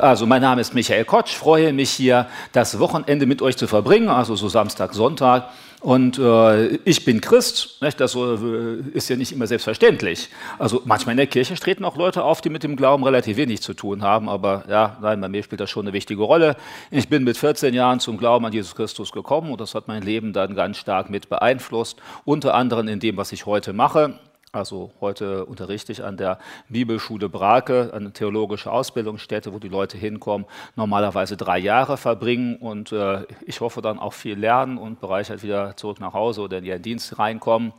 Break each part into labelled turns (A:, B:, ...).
A: Also mein Name ist Michael Kotsch, freue mich hier das Wochenende mit euch zu verbringen, also so Samstag, Sonntag. Und äh, ich bin Christ, nicht? das äh, ist ja nicht immer selbstverständlich. Also manchmal in der Kirche treten auch Leute auf, die mit dem Glauben relativ wenig zu tun haben, aber ja, nein, bei mir spielt das schon eine wichtige Rolle. Ich bin mit 14 Jahren zum Glauben an Jesus Christus gekommen und das hat mein Leben dann ganz stark mit beeinflusst, unter anderem in dem, was ich heute mache. Also heute unterrichte ich an der Bibelschule Brake, eine theologische Ausbildungsstätte, wo die Leute hinkommen, normalerweise drei Jahre verbringen und äh, ich hoffe dann auch viel lernen und bereichert wieder zurück nach Hause oder in ihren Dienst reinkommen.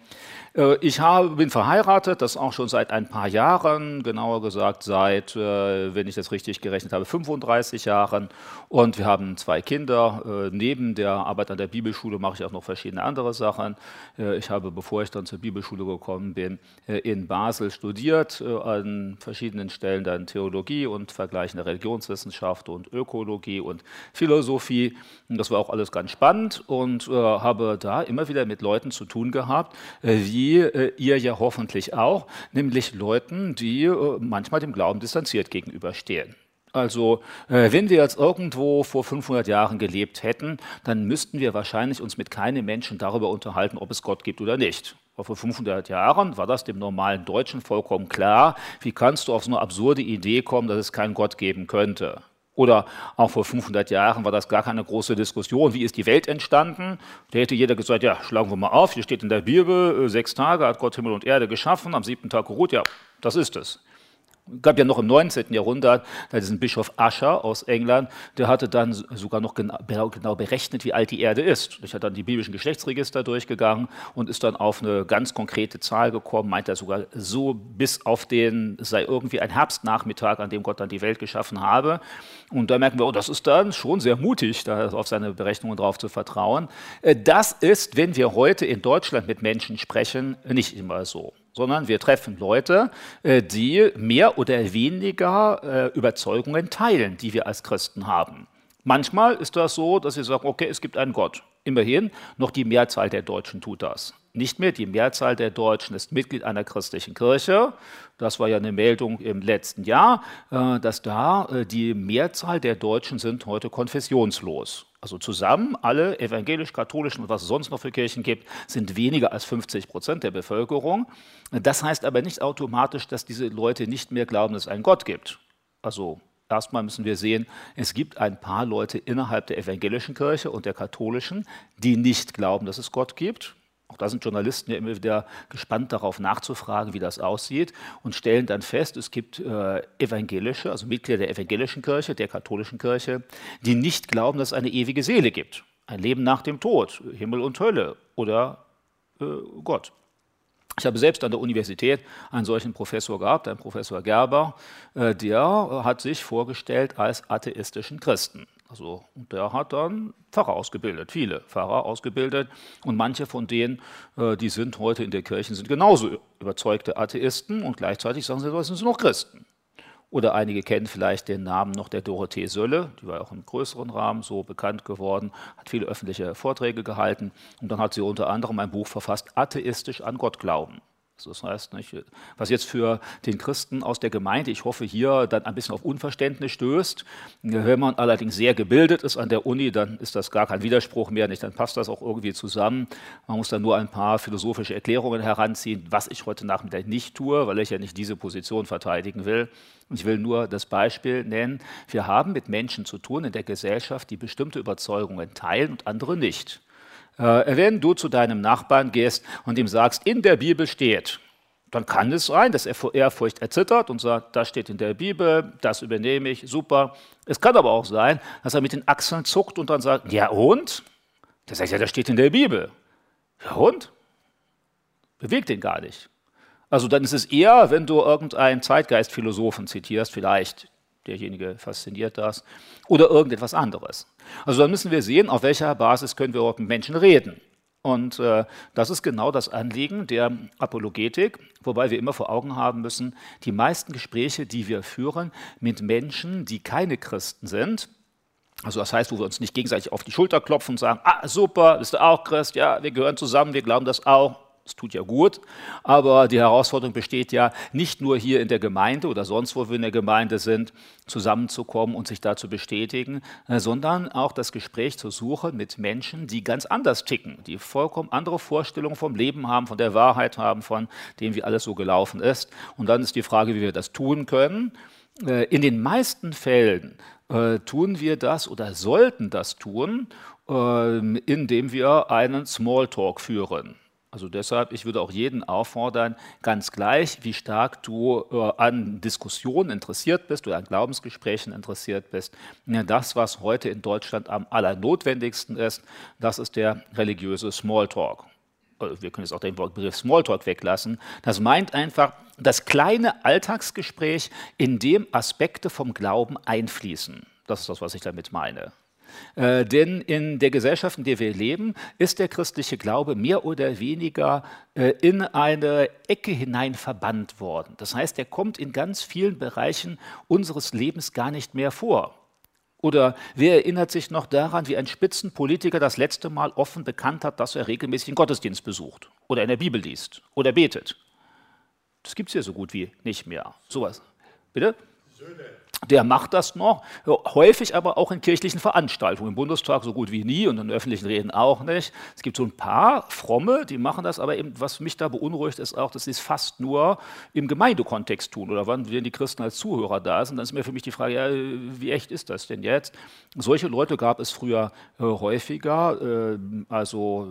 A: Äh, ich habe, bin verheiratet, das auch schon seit ein paar Jahren, genauer gesagt seit, äh, wenn ich das richtig gerechnet habe, 35 Jahren. Und wir haben zwei Kinder. Äh, neben der Arbeit an der Bibelschule mache ich auch noch verschiedene andere Sachen. Ich habe, bevor ich dann zur Bibelschule gekommen bin, in Basel studiert, an verschiedenen Stellen dann Theologie und vergleichende Religionswissenschaft und Ökologie und Philosophie. Das war auch alles ganz spannend und habe da immer wieder mit Leuten zu tun gehabt, wie wie äh, ihr ja hoffentlich auch, nämlich Leuten, die äh, manchmal dem Glauben distanziert gegenüberstehen. Also äh, wenn wir jetzt irgendwo vor 500 Jahren gelebt hätten, dann müssten wir wahrscheinlich uns mit keinem Menschen darüber unterhalten, ob es Gott gibt oder nicht. Aber vor 500 Jahren war das dem normalen Deutschen vollkommen klar. Wie kannst du auf so eine absurde Idee kommen, dass es keinen Gott geben könnte? Oder auch vor 500 Jahren war das gar keine große Diskussion. Wie ist die Welt entstanden? Da hätte jeder gesagt, ja, schlagen wir mal auf, hier steht in der Bibel, äh, sechs Tage hat Gott Himmel und Erde geschaffen, am siebten Tag geruht, ja, das ist es gab ja noch im 19. Jahrhundert diesen Bischof Ascher aus England, der hatte dann sogar noch genau, genau berechnet, wie alt die Erde ist. Ich hat dann die biblischen Geschlechtsregister durchgegangen und ist dann auf eine ganz konkrete Zahl gekommen, meint er sogar so bis auf den, sei irgendwie ein Herbstnachmittag, an dem Gott dann die Welt geschaffen habe. Und da merken wir, oh, das ist dann schon sehr mutig, da auf seine Berechnungen drauf zu vertrauen. Äh, das ist, wenn wir heute in Deutschland mit Menschen sprechen, nicht immer so sondern wir treffen Leute, äh, die mehr oder weniger äh, Überzeugungen teilen, die wir als Christen haben. Manchmal ist das so, dass sie sagen, okay, es gibt einen Gott. Immerhin, noch die Mehrzahl der Deutschen tut das. Nicht mehr die Mehrzahl der Deutschen ist Mitglied einer christlichen Kirche. Das war ja eine Meldung im letzten Jahr, äh, dass da die Mehrzahl der Deutschen sind heute konfessionslos. Also zusammen alle evangelisch-katholischen und was es sonst noch für Kirchen gibt, sind weniger als 50 Prozent der Bevölkerung. Das heißt aber nicht automatisch, dass diese Leute nicht mehr glauben, dass es einen Gott gibt. Also erstmal müssen wir sehen, es gibt ein paar Leute innerhalb der evangelischen Kirche und der katholischen, die nicht glauben, dass es Gott gibt. Auch da sind Journalisten ja immer wieder gespannt darauf nachzufragen, wie das aussieht und stellen dann fest, es gibt äh, evangelische, also Mitglieder der evangelischen Kirche, der katholischen Kirche, die nicht glauben, dass es eine ewige Seele gibt. Ein Leben nach dem Tod, Himmel und Hölle oder äh, Gott. Ich habe selbst an der Universität einen solchen Professor gehabt, einen Professor Gerber, äh, der hat sich vorgestellt als atheistischen Christen. Also, und der hat dann Pfarrer ausgebildet, viele Pfarrer ausgebildet. Und manche von denen, äh, die sind heute in der Kirche, sind genauso überzeugte Atheisten und gleichzeitig sagen sie, sind sie noch Christen. Oder einige kennen vielleicht den Namen noch der Dorothee Sölle, die war auch im größeren Rahmen so bekannt geworden, hat viele öffentliche Vorträge gehalten und dann hat sie unter anderem ein Buch verfasst, Atheistisch an Gott glauben. Das heißt, nicht, was jetzt für den Christen aus der Gemeinde, ich hoffe, hier dann ein bisschen auf Unverständnis stößt. Wenn man allerdings sehr gebildet ist an der Uni, dann ist das gar kein Widerspruch mehr, nicht? dann passt das auch irgendwie zusammen. Man muss dann nur ein paar philosophische Erklärungen heranziehen, was ich heute Nachmittag nicht tue, weil ich ja nicht diese Position verteidigen will. Ich will nur das Beispiel nennen. Wir haben mit Menschen zu tun in der Gesellschaft, die bestimmte Überzeugungen teilen und andere nicht. Äh, wenn du zu deinem Nachbarn gehst und ihm sagst, in der Bibel steht, dann kann es sein, dass er vor Ehrfurcht erzittert und sagt, das steht in der Bibel, das übernehme ich, super. Es kann aber auch sein, dass er mit den Achseln zuckt und dann sagt, ja und? Der sagt, ja, das steht in der Bibel. Ja und? Bewegt ihn gar nicht. Also dann ist es eher, wenn du irgendeinen Zeitgeistphilosophen zitierst, vielleicht, derjenige fasziniert das, oder irgendetwas anderes. Also dann müssen wir sehen, auf welcher Basis können wir überhaupt mit Menschen reden. Und äh, das ist genau das Anliegen der Apologetik, wobei wir immer vor Augen haben müssen, die meisten Gespräche, die wir führen mit Menschen, die keine Christen sind, also das heißt, wo wir uns nicht gegenseitig auf die Schulter klopfen und sagen, ah super, bist du auch Christ, ja, wir gehören zusammen, wir glauben das auch, Es tut ja gut, aber die Herausforderung besteht ja nicht nur hier in der Gemeinde oder sonst, wo wir in der Gemeinde sind, zusammenzukommen und sich da zu bestätigen, äh, sondern auch das Gespräch zu suchen mit Menschen, die ganz anders ticken, die vollkommen andere Vorstellungen vom Leben haben, von der Wahrheit haben, von dem, wie alles so gelaufen ist. Und dann ist die Frage, wie wir das tun können. Äh, in den meisten Fällen äh, tun wir das oder sollten das tun, indem wir einen Smalltalk führen. Also deshalb, ich würde auch jeden auffordern, ganz gleich, wie stark du äh, an Diskussionen interessiert bist oder an Glaubensgesprächen interessiert bist. Ja, das, was heute in Deutschland am allernotwendigsten ist, das ist der religiöse Smalltalk. Also wir können jetzt auch den Begriff Smalltalk weglassen. Das meint einfach das kleine Alltagsgespräch, in dem Aspekte vom Glauben einfließen. Das ist das, was ich damit meine. Äh, denn in der Gesellschaft, in der wir leben, ist der christliche Glaube mehr oder weniger äh, in eine Ecke hinein verbannt worden. Das heißt, er kommt in ganz vielen Bereichen unseres Lebens gar nicht mehr vor. Oder wer erinnert sich noch daran, wie ein Spitzenpolitiker das letzte Mal offen bekannt hat, dass er regelmäßig den Gottesdienst besucht oder in der Bibel liest oder betet? Das gibt es ja so gut wie nicht mehr. Sowas. Bitte? Söhne der macht das noch, häufig aber auch in kirchlichen Veranstaltungen, im Bundestag so gut wie nie und in öffentlichen Reden auch nicht. Es gibt so ein paar Fromme, die machen das, aber eben, was mich da beunruhigt, ist auch, dass sie es fast nur im Gemeindekontext tun oder wann die Christen als Zuhörer da sind. Dann ist mir für mich die Frage, ja, wie echt ist das denn jetzt? Solche Leute gab es früher äh, häufiger, äh, also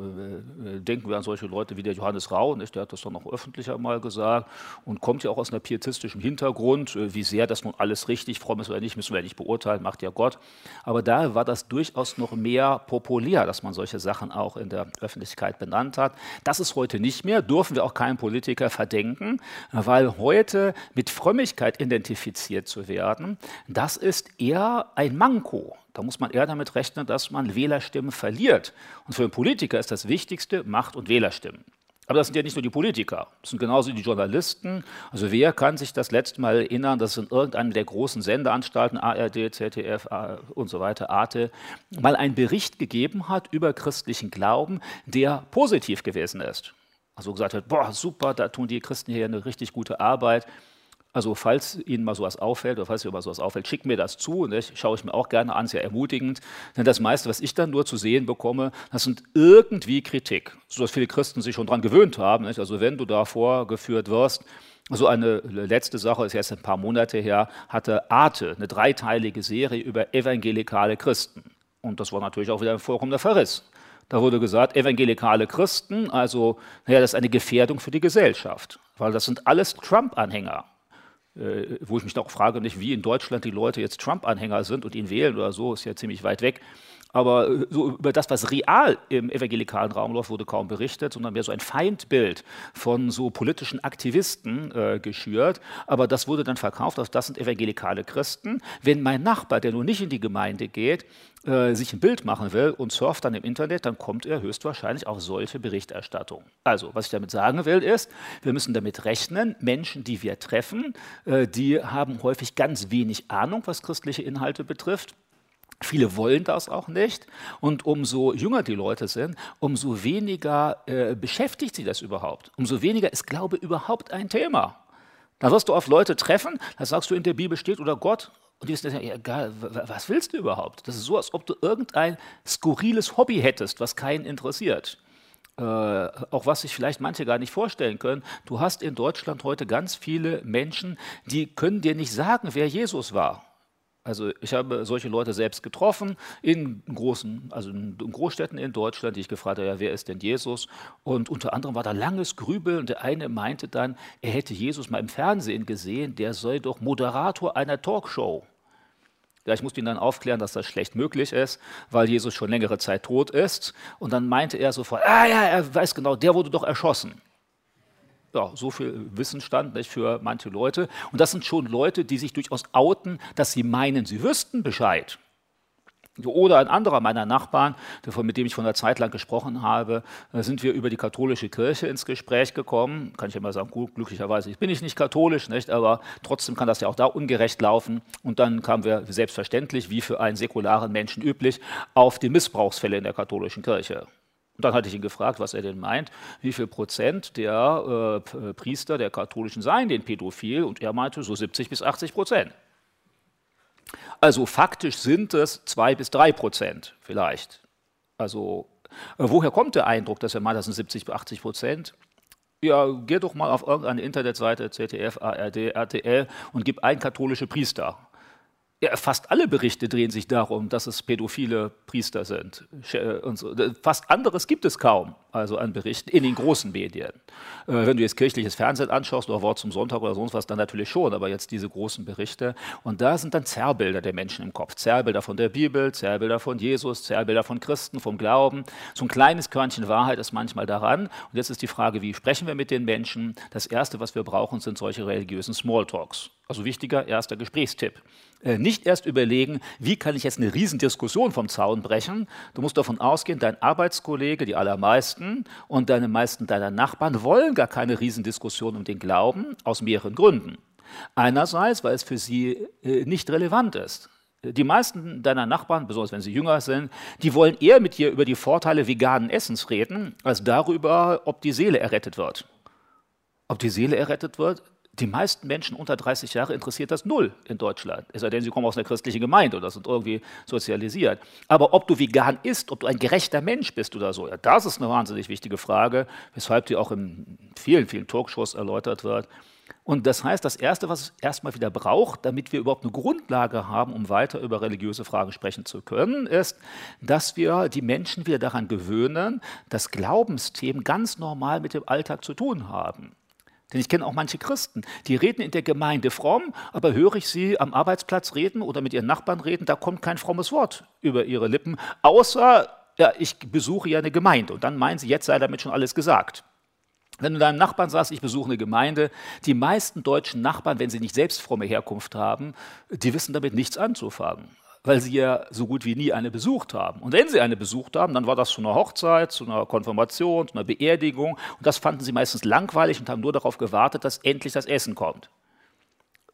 A: äh, denken wir an solche Leute wie der Johannes Rau, nicht? der hat das doch noch öffentlicher mal gesagt und kommt ja auch aus einem pietistischen Hintergrund, äh, wie sehr das nun alles richtig richtig fromm ist oder nicht, müssen wir nicht beurteilen, macht ja Gott. Aber da war das durchaus noch mehr populär, dass man solche Sachen auch in der Öffentlichkeit benannt hat. Das ist heute nicht mehr, dürfen wir auch keinen Politiker verdenken, weil heute mit Frömmigkeit identifiziert zu werden, das ist eher ein Manko. Da muss man eher damit rechnen, dass man Wählerstimmen verliert. Und für einen Politiker ist das Wichtigste Macht- und Wählerstimmen. Aber das sind ja nicht nur die Politiker, das sind genauso die Journalisten. Also wer kann sich das letzte Mal erinnern, dass in irgendeinem der großen Sendeanstalten, ARD, ZDF und so weiter, Arte, mal einen Bericht gegeben hat über christlichen Glauben, der positiv gewesen ist. Also gesagt hat, boah, super, da tun die Christen hier eine richtig gute Arbeit. Also falls Ihnen mal sowas auffällt oder falls Ihnen mal sowas auffällt, schickt mir das zu. Ne? Schaue ich mir auch gerne an, sehr ermutigend. Denn das meiste, was ich dann nur zu sehen bekomme, das sind irgendwie Kritik, sodass viele Christen sich schon daran gewöhnt haben. Nicht? Also wenn du da vorgeführt wirst, so eine letzte Sache ist jetzt ein paar Monate her, hatte Arte eine dreiteilige Serie über evangelikale Christen. Und das war natürlich auch wieder ein vorkommender Verriss. Da wurde gesagt, evangelikale Christen, also naja, das ist eine Gefährdung für die Gesellschaft, weil das sind alles Trump-Anhänger. Äh, wo ich mich auch frage, nicht wie in Deutschland die Leute jetzt Trump-Anhänger sind und ihn wählen oder so, ist ja ziemlich weit weg. Aber äh, so über das, was real im evangelikalen Raum läuft, wurde kaum berichtet, sondern mehr so ein Feindbild von so politischen Aktivisten äh, geschürt. Aber das wurde dann verkauft, also das sind evangelikale Christen. Wenn mein Nachbar, der nun nicht in die Gemeinde geht, äh, sich ein Bild machen will und surft dann im Internet, dann kommt er höchstwahrscheinlich auf solche Berichterstattung. Also, was ich damit sagen will, ist, wir müssen damit rechnen, Menschen, die wir treffen, äh, die haben häufig ganz wenig Ahnung, was christliche Inhalte betrifft. Viele wollen das auch nicht. Und umso jünger die Leute sind, umso weniger äh, beschäftigt sie das überhaupt. Umso weniger ist Glaube überhaupt ein Thema. Da wirst du auf Leute treffen, da sagst du, in der Bibel steht oder Gott und die wissen, ja, egal, was willst du überhaupt? Das ist so, als ob du irgendein skurriles Hobby hättest, was keinen interessiert. Äh, auch was sich vielleicht manche gar nicht vorstellen können. Du hast in Deutschland heute ganz viele Menschen, die können dir nicht sagen, wer Jesus war. Also ich habe solche Leute selbst getroffen in großen, also in Großstädten in Deutschland, die ich gefragt habe, ja, wer ist denn Jesus? Und unter anderem war da langes Grübeln und der eine meinte dann, er hätte Jesus mal im Fernsehen gesehen, der sei doch Moderator einer Talkshow. Ja, ich musste ihn dann aufklären, dass das schlecht möglich ist, weil Jesus schon längere Zeit tot ist. Und dann meinte er sofort, ah ja, er weiß genau, der wurde doch erschossen ja, so viel Wissensstand nicht, für manche Leute. Und das sind schon Leute, die sich durchaus outen, dass sie meinen, sie wüssten Bescheid. Oder ein anderer meiner Nachbarn, mit dem ich von einer Zeit lang gesprochen habe, da sind wir über die katholische Kirche ins Gespräch gekommen. Kann ich mal sagen, gut, glücklicherweise bin ich nicht katholisch, nicht, aber trotzdem kann das ja auch da ungerecht laufen. Und dann kamen wir selbstverständlich, wie für einen säkularen Menschen üblich, auf die Missbrauchsfälle in der katholischen Kirche. Und dann hatte ich ihn gefragt, was er denn meint, wie viel Prozent der äh, Priester der Katholischen seien denn pädophil? Und er meinte so 70 bis 80 Prozent. Also faktisch sind es zwei bis drei Prozent vielleicht. Also äh, woher kommt der Eindruck, dass er meint, das sind 70 bis 80 Prozent? Ja, geh doch mal auf irgendeine Internetseite, ZDF, ARD, RTL und gib ein katholische Priester. Ja, fast alle Berichte drehen sich darum, dass es pädophile Priester sind. Und so. Fast anderes gibt es kaum, also an Berichten in den großen Medien. Äh, wenn du jetzt kirchliches Fernsehen anschaust oder Wort zum Sonntag oder sonst was, dann natürlich schon, aber jetzt diese großen Berichte. Und da sind dann Zerrbilder der Menschen im Kopf. Zerrbilder von der Bibel, Zerrbilder von Jesus, Zerrbilder von Christen, vom Glauben. So ein kleines Körnchen Wahrheit ist manchmal daran. Und jetzt ist die Frage, wie sprechen wir mit den Menschen? Das Erste, was wir brauchen, sind solche religiösen Smalltalks. Also wichtiger erster Gesprächstipp. Äh, nicht erst überlegen, wie kann ich jetzt eine Riesendiskussion vom Zaun brechen. Du musst davon ausgehen, dein Arbeitskollege, die allermeisten und deine meisten deiner Nachbarn wollen gar keine Riesendiskussion um den Glauben aus mehreren Gründen. Einerseits, weil es für sie äh, nicht relevant ist. Die meisten deiner Nachbarn, besonders wenn sie jünger sind, die wollen eher mit dir über die Vorteile veganen Essens reden, als darüber, ob die Seele errettet wird. Ob die Seele errettet wird, die meisten Menschen unter 30 Jahre interessiert das null in Deutschland. Es sei denn, sie kommen aus einer christlichen Gemeinde oder sind irgendwie sozialisiert. Aber ob du vegan isst, ob du ein gerechter Mensch bist oder so, ja, das ist eine wahnsinnig wichtige Frage, weshalb die auch in vielen, vielen Talkshows erläutert wird. Und das heißt, das Erste, was es erstmal wieder braucht, damit wir überhaupt eine Grundlage haben, um weiter über religiöse Fragen sprechen zu können, ist, dass wir die Menschen wieder daran gewöhnen, dass Glaubensthemen ganz normal mit dem Alltag zu tun haben. Denn ich kenne auch manche Christen, die reden in der Gemeinde fromm, aber höre ich sie am Arbeitsplatz reden oder mit ihren Nachbarn reden, da kommt kein frommes Wort über ihre Lippen, außer, ja, ich besuche ja eine Gemeinde. Und dann meinen sie, jetzt sei damit schon alles gesagt. Wenn du deinem Nachbarn sagst, ich besuche eine Gemeinde, die meisten deutschen Nachbarn, wenn sie nicht selbst fromme Herkunft haben, die wissen damit nichts anzufangen weil sie ja so gut wie nie eine besucht haben. Und wenn sie eine besucht haben, dann war das zu einer Hochzeit, zu einer Konfirmation, zu einer Beerdigung. Und das fanden sie meistens langweilig und haben nur darauf gewartet, dass endlich das Essen kommt.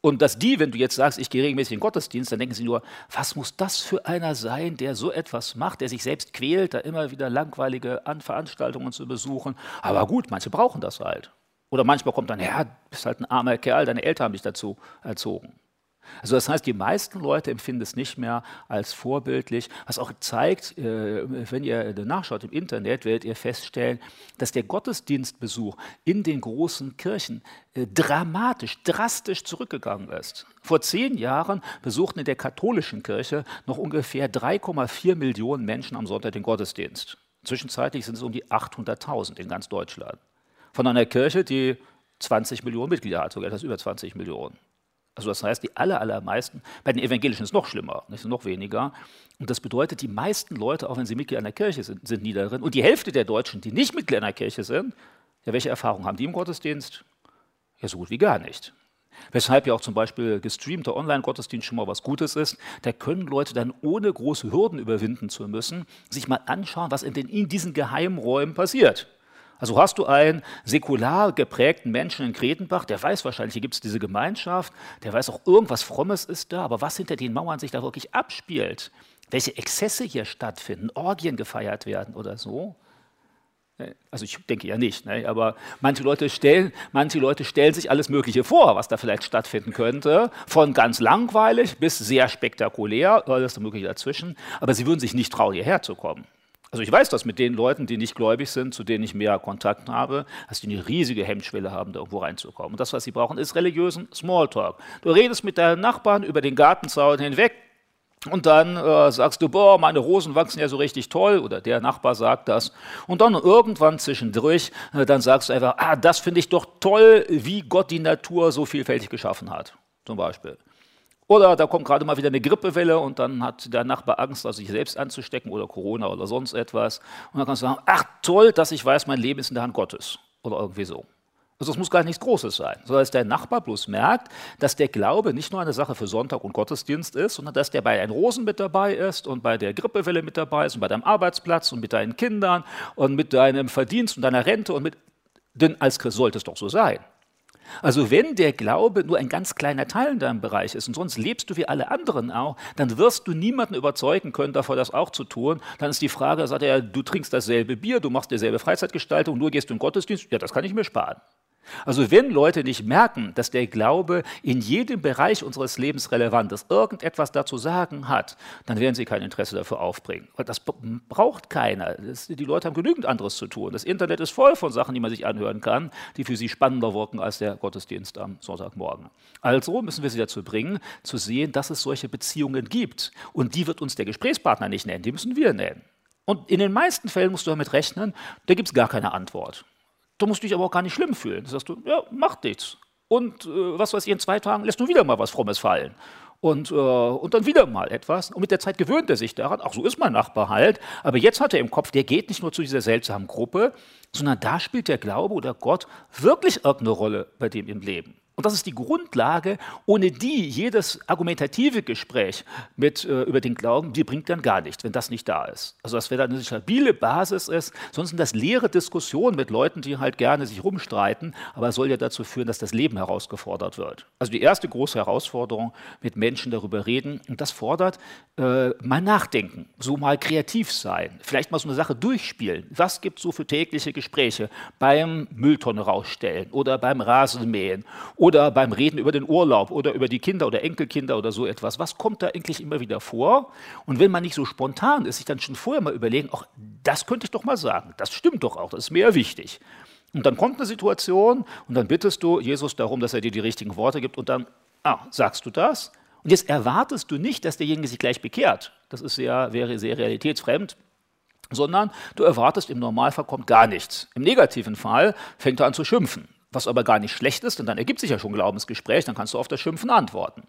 A: Und dass die, wenn du jetzt sagst, ich gehe regelmäßig in den Gottesdienst, dann denken sie nur, was muss das für einer sein, der so etwas macht, der sich selbst quält, da immer wieder langweilige Veranstaltungen zu besuchen. Aber gut, manche brauchen das halt. Oder manchmal kommt dann, ja, bist halt ein armer Kerl, deine Eltern haben dich dazu erzogen. Also das heißt, die meisten Leute empfinden es nicht mehr als vorbildlich, was auch zeigt, äh, wenn ihr nachschaut im Internet, werdet ihr feststellen, dass der Gottesdienstbesuch in den großen Kirchen äh, dramatisch, drastisch zurückgegangen ist. Vor zehn Jahren besuchten in der katholischen Kirche noch ungefähr 3,4 Millionen Menschen am Sonntag den Gottesdienst. Zwischenzeitlich sind es um die 800.000 in ganz Deutschland. Von einer Kirche, die 20 Millionen Mitglieder hat, sogar etwas über 20 Millionen. Also das heißt, die aller, allermeisten, bei den Evangelischen ist es noch schlimmer, nicht, noch weniger. Und das bedeutet, die meisten Leute, auch wenn sie Mitglied einer Kirche sind, sind nie darin. Und die Hälfte der Deutschen, die nicht Mitglied einer Kirche sind, ja, welche Erfahrungen haben die im Gottesdienst? Ja, so gut wie gar nicht. Weshalb ja auch zum Beispiel gestreamter Online-Gottesdienst schon mal was Gutes ist. Da können Leute dann ohne große Hürden überwinden zu müssen, sich mal anschauen, was in, den, in diesen Geheimräumen passiert. Also hast du einen säkular geprägten Menschen in Kretenbach, der weiß wahrscheinlich, hier gibt es diese Gemeinschaft, der weiß auch, irgendwas Frommes ist da, aber was hinter den Mauern sich da wirklich abspielt, welche Exzesse hier stattfinden, Orgien gefeiert werden oder so. Äh, also ich denke ja nicht, ne? aber manche Leute, stellen, manche Leute stellen sich alles Mögliche vor, was da vielleicht stattfinden könnte, von ganz langweilig bis sehr spektakulär, alles Mögliche dazwischen, aber sie würden sich nicht trauen, hierher zu kommen. Also ich weiß das mit den Leuten, die nicht gläubig sind, zu denen ich mehr Kontakt habe, dass die eine riesige Hemmschwelle haben, da irgendwo reinzukommen. Und das, was sie brauchen, ist religiösen Smalltalk. Du redest mit deinen Nachbarn über den Gartenzaun hinweg, und dann äh, sagst du, boah, meine Rosen wachsen ja so richtig toll, oder der Nachbar sagt das. Und dann irgendwann zwischendurch, äh, dann sagst du einfach, ah, das finde ich doch toll, wie Gott die Natur so vielfältig geschaffen hat, zum Beispiel. Oder da kommt gerade mal wieder eine Grippewelle und dann hat der Nachbar Angst, sich selbst anzustecken oder Corona oder sonst etwas. Und dann kannst du sagen, ach toll, dass ich weiß, mein Leben ist in der Hand Gottes. Oder irgendwie so. Also es muss gar nichts Großes sein, sondern dass der Nachbar bloß merkt, dass der Glaube nicht nur eine Sache für Sonntag und Gottesdienst ist, sondern dass der bei den Rosen mit dabei ist und bei der Grippewelle mit dabei ist und bei deinem Arbeitsplatz und mit deinen Kindern und mit deinem Verdienst und deiner Rente und mit, denn als Christ sollte es doch so sein. Also wenn der Glaube nur ein ganz kleiner Teil in deinem Bereich ist und sonst lebst du wie alle anderen auch, dann wirst du niemanden überzeugen können, davor das auch zu tun. Dann ist die Frage, sagt er, du trinkst dasselbe Bier, du machst dieselbe Freizeitgestaltung, nur gehst du in den Gottesdienst, ja, das kann ich mir sparen. Also wenn Leute nicht merken, dass der Glaube in jedem Bereich unseres Lebens relevant ist, irgendetwas dazu sagen hat, dann werden sie kein Interesse dafür aufbringen. Das braucht keiner. Die Leute haben genügend anderes zu tun. Das Internet ist voll von Sachen, die man sich anhören kann, die für sie spannender wirken als der Gottesdienst am Sonntagmorgen. Also müssen wir sie dazu bringen, zu sehen, dass es solche Beziehungen gibt. Und die wird uns der Gesprächspartner nicht nennen, die müssen wir nennen. Und in den meisten Fällen musst du damit rechnen, da gibt es gar keine Antwort. Du musst dich aber auch gar nicht schlimm fühlen. Sagst du, ja, macht nichts. Und äh, was weiß ich, in zwei Tagen lässt du wieder mal was Frommes fallen. Und, äh, und dann wieder mal etwas. Und mit der Zeit gewöhnt er sich daran, ach, so ist mein Nachbar halt. Aber jetzt hat er im Kopf, der geht nicht nur zu dieser seltsamen Gruppe, sondern da spielt der Glaube oder Gott wirklich irgendeine Rolle bei dem im Leben. Und das ist die Grundlage, ohne die jedes argumentative Gespräch mit, äh, über den Glauben, die bringt dann gar nichts, wenn das nicht da ist. Also dass wäre dann eine stabile Basis ist, sonst sind das leere Diskussionen mit Leuten, die halt gerne sich rumstreiten, aber soll ja dazu führen, dass das Leben herausgefordert wird. Also die erste große Herausforderung, mit Menschen darüber reden, und das fordert äh, mal nachdenken, so mal kreativ sein, vielleicht mal so eine Sache durchspielen. Was gibt es so für tägliche Gespräche beim Mülltonne rausstellen oder beim Rasenmähen? Oder beim Reden über den Urlaub oder über die Kinder oder Enkelkinder oder so etwas. Was kommt da eigentlich immer wieder vor? Und wenn man nicht so spontan ist, sich dann schon vorher mal überlegen, ach, das könnte ich doch mal sagen, das stimmt doch auch, das ist mir wichtig. Und dann kommt eine Situation und dann bittest du Jesus darum, dass er dir die richtigen Worte gibt und dann, ah, sagst du das? Und jetzt erwartest du nicht, dass derjenige sich gleich bekehrt. Das ist sehr, wäre sehr realitätsfremd sondern du erwartest, im Normalfall kommt gar nichts. Im negativen Fall fängt er an zu schimpfen was aber gar nicht schlecht ist, und dann ergibt sich ja schon Glaubensgespräch, dann kannst du auf das Schimpfen antworten.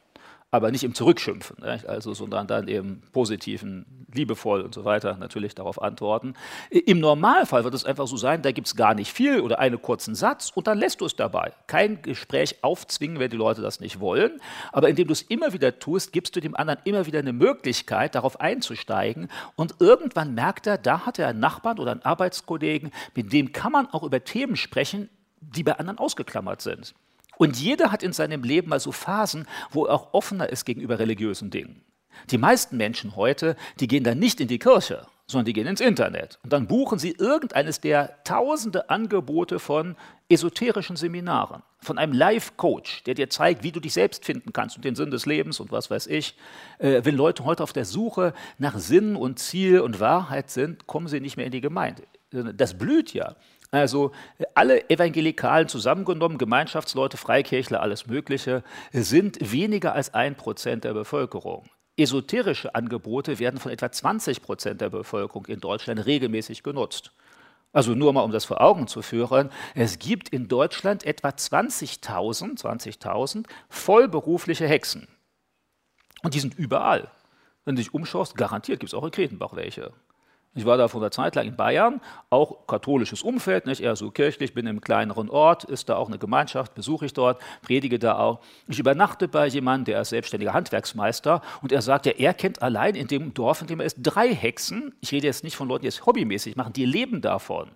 A: Aber nicht im Zurückschimpfen, ne? also, sondern dann eben positiven, liebevoll und so weiter natürlich darauf antworten. Im Normalfall wird es einfach so sein, da gibt es gar nicht viel oder einen kurzen Satz und dann lässt du es dabei. Kein Gespräch aufzwingen, wenn die Leute das nicht wollen, aber indem du es immer wieder tust, gibst du dem anderen immer wieder eine Möglichkeit, darauf einzusteigen und irgendwann merkt er, da hat er einen Nachbarn oder einen Arbeitskollegen, mit dem kann man auch über Themen sprechen, die bei anderen ausgeklammert sind. Und jeder hat in seinem Leben mal so Phasen, wo er auch offener ist gegenüber religiösen Dingen. Die meisten Menschen heute, die gehen dann nicht in die Kirche, sondern die gehen ins Internet. Und dann buchen sie irgendeines der tausende Angebote von esoterischen Seminaren, von einem Life-Coach, der dir zeigt, wie du dich selbst finden kannst und den Sinn des Lebens und was weiß ich. Äh, wenn Leute heute auf der Suche nach Sinn und Ziel und Wahrheit sind, kommen sie nicht mehr in die Gemeinde. Das blüht ja. Also alle Evangelikalen zusammengenommen, Gemeinschaftsleute, Freikirchler, alles Mögliche, sind weniger als ein Prozent der Bevölkerung. Esoterische Angebote werden von etwa 20 Prozent der Bevölkerung in Deutschland regelmäßig genutzt. Also nur mal, um das vor Augen zu führen, es gibt in Deutschland etwa 20.000 20 vollberufliche Hexen. Und die sind überall. Wenn du dich umschaust, garantiert gibt es auch in Kretenbach welche. Ich war da vor einer Zeit lang in Bayern, auch katholisches Umfeld, nicht eher so kirchlich, bin im kleineren Ort, ist da auch eine Gemeinschaft, besuche ich dort, predige da auch. Ich übernachte bei jemandem, der ist selbstständiger Handwerksmeister und er sagt, ja, er kennt allein in dem Dorf, in dem er ist, drei Hexen. Ich rede jetzt nicht von Leuten, die es hobbymäßig machen, die leben davon.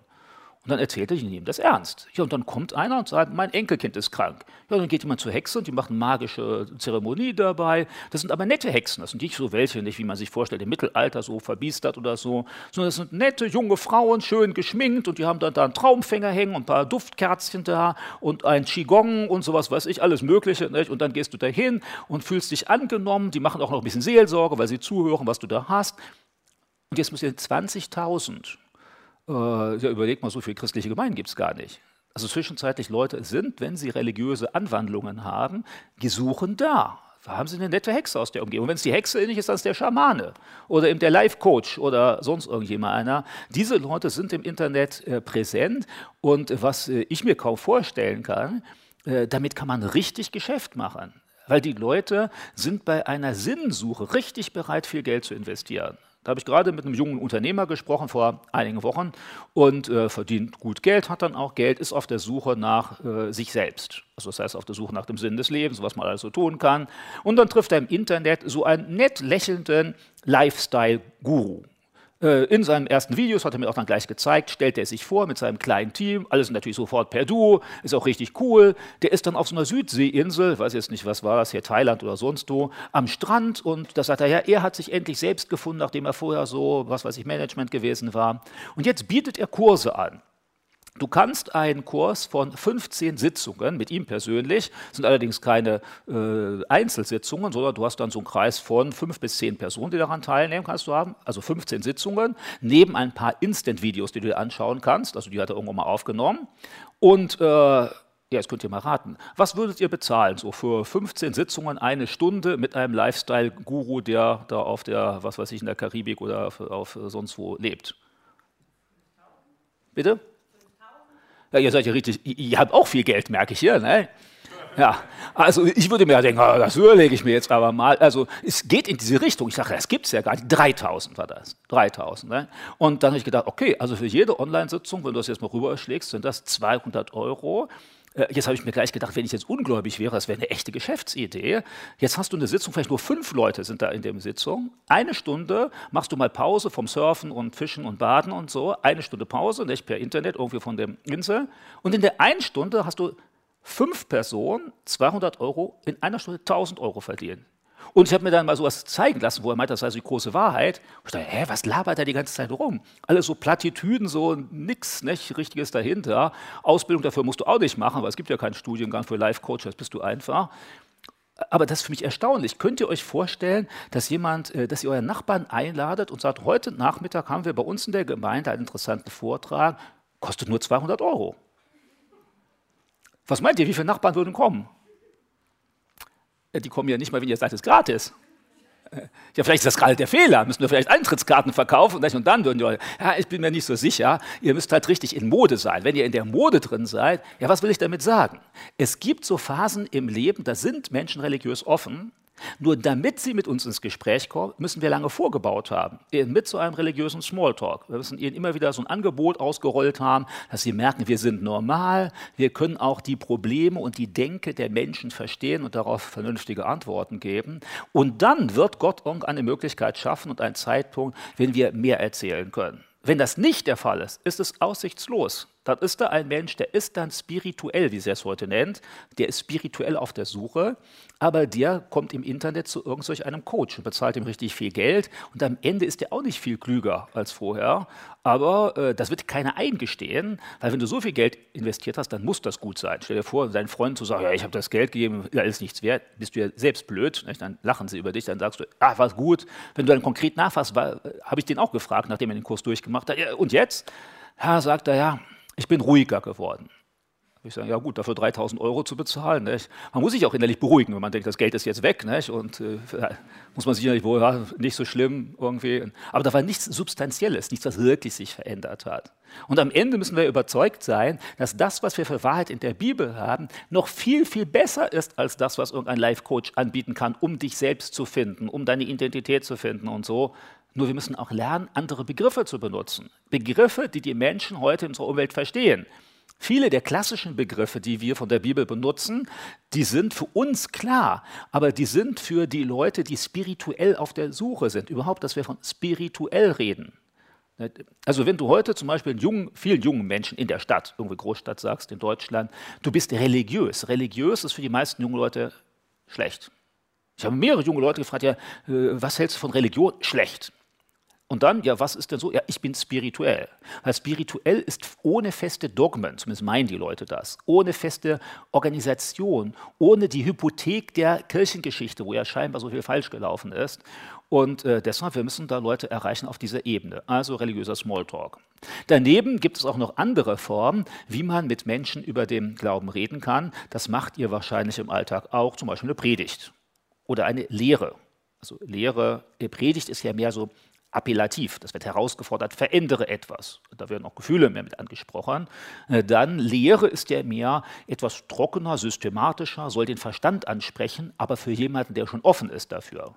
A: Und dann erzählt er, ich nehme das ernst. Ja, und dann kommt einer und sagt, mein Enkelkind ist krank. Ja, dann geht jemand zur Hexe und die machen magische Zeremonie dabei. Das sind aber nette Hexen. Das sind nicht so welche, nicht wie man sich vorstellt, im Mittelalter so verbiestert oder so, sondern das sind nette junge Frauen, schön geschminkt und die haben dann da einen Traumfänger hängen und ein paar Duftkerzchen da und ein Qigong und sowas, weiß ich, alles Mögliche. Nicht? Und dann gehst du da hin und fühlst dich angenommen. Die machen auch noch ein bisschen Seelsorge, weil sie zuhören, was du da hast. Und jetzt müssen 20.000 äh, ja, überleg mal, so viele christliche Gemeinden gibt es gar nicht. Also zwischenzeitlich Leute sind, wenn sie religiöse Anwandlungen haben, gesuchen da. Da haben sie eine nette Hexe aus der Umgebung. Wenn es die Hexe nicht ist, dann ist der Schamane oder eben der Life-Coach oder sonst irgendjemand einer. Diese Leute sind im Internet äh, präsent und was äh, ich mir kaum vorstellen kann, äh, damit kann man richtig Geschäft machen. Weil die Leute sind bei einer Sinnsuche richtig bereit, viel Geld zu investieren. Da habe ich gerade mit einem jungen Unternehmer gesprochen vor einigen Wochen und äh, verdient gut Geld, hat dann auch Geld, ist auf der Suche nach äh, sich selbst. Also das heißt auf der Suche nach dem Sinn des Lebens, was man also tun kann. Und dann trifft er im Internet so einen nett lächelnden Lifestyle-Guru. Äh, in seinen ersten Videos hat er mir auch dann gleich gezeigt, stellt er sich vor mit seinem kleinen Team, alles natürlich sofort per Duo, ist auch richtig cool. Der ist dann auf so einer Südseeinsel, weiß jetzt nicht, was war das hier, Thailand oder sonst wo, am Strand und da sagt er, ja, er hat sich endlich selbst gefunden, nachdem er vorher so, was weiß ich, Management gewesen war. Und jetzt bietet er Kurse an. Du kannst einen Kurs von 15 Sitzungen mit ihm persönlich, sind allerdings keine äh, Einzelsitzungen, sondern du hast dann so einen Kreis von fünf bis zehn Personen, die daran teilnehmen kannst du haben, also 15 Sitzungen, neben ein paar Instant-Videos, die du dir anschauen kannst, also die hat er irgendwann mal aufgenommen. Und äh, ja, jetzt könnt ihr mal raten. Was würdet ihr bezahlen, so für 15 Sitzungen, eine Stunde mit einem Lifestyle-Guru, der da auf der, was weiß ich, in der Karibik oder auf, auf sonst wo lebt? Bitte? Ja, ihr seid ja richtig, ihr habt auch viel Geld, merke ich hier. Ne? Ja, also ich würde mir denken, oh, das überlege ich mir jetzt aber mal. Also es geht in diese Richtung. Ich sage, das gibt es ja gar nicht. 3000 war das. 3000. Ne? Und dann habe ich gedacht, okay, also für jede Online-Sitzung, wenn du das jetzt mal rüberschlägst, sind das 200 Euro. Äh, jetzt habe ich mir gleich gedacht, wenn ich jetzt ungläubig wäre, das wäre eine echte Geschäftsidee. Jetzt hast du eine Sitzung, vielleicht nur fünf Leute sind da in der Sitzung. Eine Stunde machst du mal Pause vom Surfen und Fischen und Baden und so. Eine Stunde Pause, nicht per Internet, irgendwie von der Insel. Und in der einen Stunde hast du fünf Personen 200 Euro, in einer Stunde 1000 Euro verdienen. Und ich habe mir dann mal sowas zeigen lassen, wo er meint, das sei so die große Wahrheit. Und ich dachte, hä, was labert er die ganze Zeit rum? Alles so Plattitüden, so nix, nicht Richtiges dahinter. Ausbildung dafür musst du auch nicht machen, weil es gibt ja keinen Studiengang für Life Coach, das bist du einfach. Aber das ist für mich erstaunlich. Könnt ihr euch vorstellen, dass jemand, äh, dass ihr euren Nachbarn einladet und sagt, heute Nachmittag haben wir bei uns in der Gemeinde einen interessanten Vortrag, kostet nur 200 Euro. Was meint ihr, wie viele Nachbarn würden kommen? Die kommen ja nicht mal, wenn ihr sagt, es ist gratis. Ja, vielleicht ist das gerade der Fehler. Müssen wir vielleicht Eintrittskarten verkaufen und dann würden die ja, ich bin mir nicht so sicher. Ihr müsst halt richtig in Mode sein. Wenn ihr in der Mode drin seid, ja, was will ich damit sagen? Es gibt so Phasen im Leben, da sind Menschen religiös offen nur damit sie mit uns ins Gespräch kommen, müssen wir lange vorgebaut haben, mit so einem religiösen Smalltalk. Wir müssen ihnen immer wieder so ein Angebot ausgerollt haben, dass sie merken, wir sind normal, wir können auch die Probleme und die Denke der Menschen verstehen und darauf vernünftige Antworten geben. Und dann wird Gott irgendeine Möglichkeit schaffen und einen Zeitpunkt, wenn wir mehr erzählen können. Wenn das nicht der Fall ist, ist es aussichtslos dann ist da ein Mensch, der ist dann spirituell, wie sie es heute nennt, der ist spirituell auf der Suche, aber der kommt im Internet zu irgendeinem Coach und bezahlt ihm richtig viel Geld und am Ende ist der auch nicht viel klüger als vorher, aber äh, das wird keiner eingestehen, weil wenn du so viel Geld investiert hast, dann muss das gut sein. Stell dir vor, deinen Freunden zu sagen, ja, ich habe das Geld gegeben, ja, ist nichts wert, bist du ja selbst blöd, nicht? dann lachen sie über dich, dann sagst du, ah, war gut. Wenn du dann konkret nachfasst, habe ich den auch gefragt, nachdem er den Kurs durchgemacht hat, ja, und jetzt? Ja, sagt er, ja, ich bin ruhiger geworden. Ich sage, ja gut, dafür 3000 Euro zu bezahlen. Nicht? Man muss sich auch innerlich beruhigen, wenn man denkt, das Geld ist jetzt weg. Nicht? Und äh, muss man sich innerlich wohl, ja, nicht so schlimm irgendwie. Aber da war nichts Substanzielles, nichts, was wirklich sich verändert hat. Und am Ende müssen wir überzeugt sein, dass das, was wir für Wahrheit in der Bibel haben, noch viel, viel besser ist als das, was irgendein Life-Coach anbieten kann, um dich selbst zu finden, um deine Identität zu finden und so. Nur wir müssen auch lernen, andere Begriffe zu benutzen. Begriffe, die die Menschen heute in unserer Umwelt verstehen. Viele der klassischen Begriffe, die wir von der Bibel benutzen, die sind für uns klar, aber die sind für die Leute, die spirituell auf der Suche sind. Überhaupt, dass wir von spirituell reden. Also wenn du heute zum Beispiel jungen, vielen jungen Menschen in der Stadt, irgendwie Großstadt sagst, in Deutschland, du bist religiös. Religiös ist für die meisten jungen Leute schlecht. Ich habe mehrere junge Leute gefragt, ja, äh, was hältst du von Religion? Schlecht. Und dann, ja, was ist denn so? Ja, ich bin spirituell. Weil spirituell ist ohne feste Dogmen, zumindest meinen die Leute das, ohne feste Organisation, ohne die Hypothek der Kirchengeschichte, wo ja scheinbar so viel falsch gelaufen ist. Und äh, deshalb, wir müssen da Leute erreichen auf dieser Ebene, also religiöser Smalltalk. Daneben gibt es auch noch andere Formen, wie man mit Menschen über den Glauben reden kann. Das macht ihr wahrscheinlich im Alltag auch, zum Beispiel eine Predigt oder eine Lehre. Also Lehre, Predigt ist ja mehr so appellativ, das wird herausgefordert, verändere etwas. Da werden auch Gefühle mehr mit angesprochen. Äh, dann Lehre ist ja mehr etwas trockener, systematischer, soll den Verstand ansprechen, aber für jemanden, der schon offen ist dafür.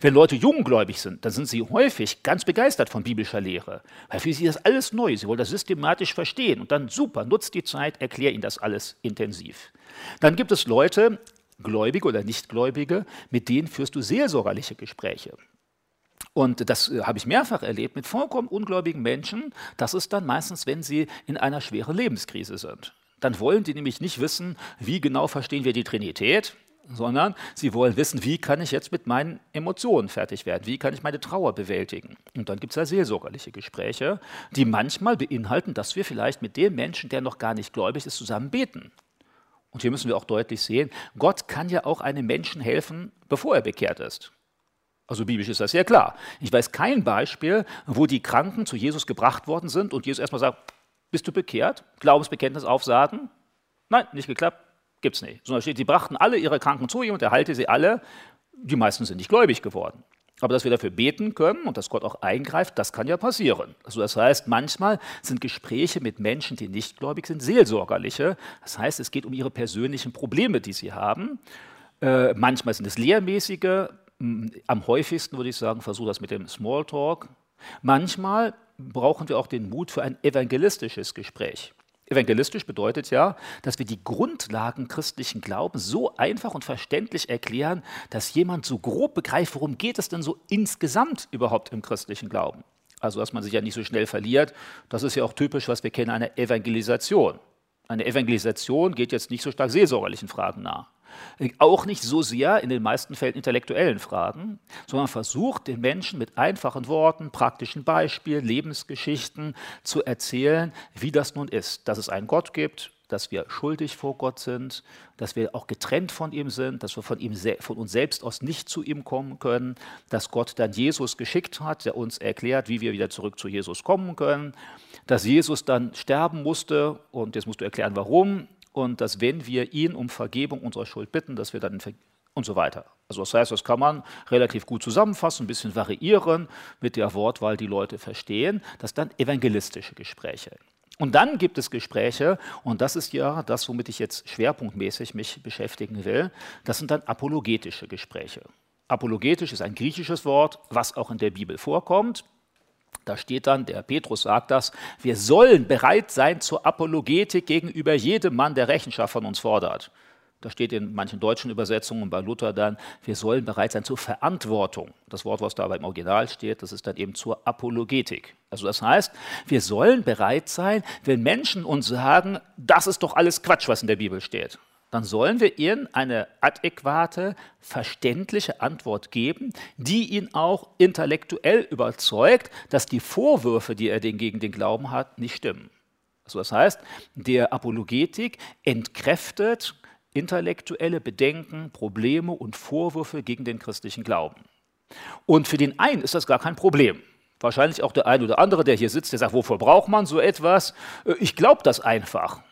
A: Wenn Leute junggläubig sind, dann sind sie häufig ganz begeistert von biblischer Lehre, weil für sie das alles neu, sie wollen das systematisch verstehen und dann super, nutzt die Zeit, erklär ihnen das alles intensiv. Dann gibt es Leute, Gläubige oder Nichtgläubige, mit denen führst du seelsorgerliche Gespräche. Und das äh, habe ich mehrfach erlebt mit vollkommen ungläubigen Menschen. Das ist dann meistens, wenn sie in einer schweren Lebenskrise sind. Dann wollen die nämlich nicht wissen, wie genau verstehen wir die Trinität, sondern sie wollen wissen, wie kann ich jetzt mit meinen Emotionen fertig werden, wie kann ich meine Trauer bewältigen. Und dann gibt es ja seelsorgerliche Gespräche, die manchmal beinhalten, dass wir vielleicht mit dem Menschen, der noch gar nicht gläubig ist, zusammen beten. Und hier müssen wir auch deutlich sehen, Gott kann ja auch einem Menschen helfen, bevor er bekehrt ist. Also biblisch ist das sehr klar. Ich weiß kein Beispiel, wo die Kranken zu Jesus gebracht worden sind und Jesus erstmal sagt, bist du bekehrt? Glaubensbekenntnis aufsagen? Nein, nicht geklappt, gibt es nicht. Sondern steht, sie brachten alle ihre Kranken zu ihm und er heilte sie alle. Die meisten sind nicht gläubig geworden. Aber dass wir dafür beten können und dass Gott auch eingreift, das kann ja passieren. Also das heißt, manchmal sind Gespräche mit Menschen, die nicht gläubig sind, seelsorgerliche. Das heißt, es geht um ihre persönlichen Probleme, die sie haben. Äh, manchmal sind es lehrmäßige, am häufigsten würde ich sagen, versuche das mit dem Smalltalk. Manchmal brauchen wir auch den Mut für ein evangelistisches Gespräch. Evangelistisch bedeutet ja, dass wir die Grundlagen christlichen Glaubens so einfach und verständlich erklären, dass jemand so grob begreift, worum geht es denn so insgesamt überhaupt im christlichen Glauben. Also, dass man sich ja nicht so schnell verliert. Das ist ja auch typisch, was wir kennen, eine Evangelisation. Eine Evangelisation geht jetzt nicht so stark seelsorgerlichen Fragen nach. Auch nicht so sehr in den meisten Fällen intellektuellen Fragen, sondern versucht den Menschen mit einfachen Worten, praktischen Beispielen, Lebensgeschichten zu erzählen, wie das nun ist, dass es einen Gott gibt, dass wir schuldig vor Gott sind, dass wir auch getrennt von ihm sind, dass wir von, ihm, von uns selbst aus nicht zu ihm kommen können, dass Gott dann Jesus geschickt hat, der uns erklärt, wie wir wieder zurück zu Jesus kommen können, dass Jesus dann sterben musste und jetzt musst du erklären, warum, und dass wenn wir ihn um Vergebung unserer Schuld bitten, dass wir dann und so weiter. Also das heißt, das kann man relativ gut zusammenfassen, ein bisschen variieren mit der Wortwahl, die Leute verstehen. Das sind dann evangelistische Gespräche. Und dann gibt es Gespräche, und das ist ja das, womit ich jetzt schwerpunktmäßig mich beschäftigen will, das sind dann apologetische Gespräche. Apologetisch ist ein griechisches Wort, was auch in der Bibel vorkommt. Da steht dann, der Petrus sagt das, wir sollen bereit sein zur Apologetik gegenüber jedem Mann, der Rechenschaft von uns fordert. Da steht in manchen deutschen Übersetzungen bei Luther dann, wir sollen bereit sein zur Verantwortung. Das Wort, was da beim Original steht, das ist dann eben zur Apologetik. Also das heißt, wir sollen bereit sein, wenn Menschen uns sagen, das ist doch alles Quatsch, was in der Bibel steht dann sollen wir ihnen eine adäquate, verständliche Antwort geben, die ihn auch intellektuell überzeugt, dass die Vorwürfe, die er gegen den Glauben hat, nicht stimmen. Also das heißt, der Apologetik entkräftet intellektuelle Bedenken, Probleme und Vorwürfe gegen den christlichen Glauben. Und für den einen ist das gar kein Problem. Wahrscheinlich auch der eine oder andere, der hier sitzt, der sagt, wofür braucht man so etwas? Äh, ich glaube das einfach.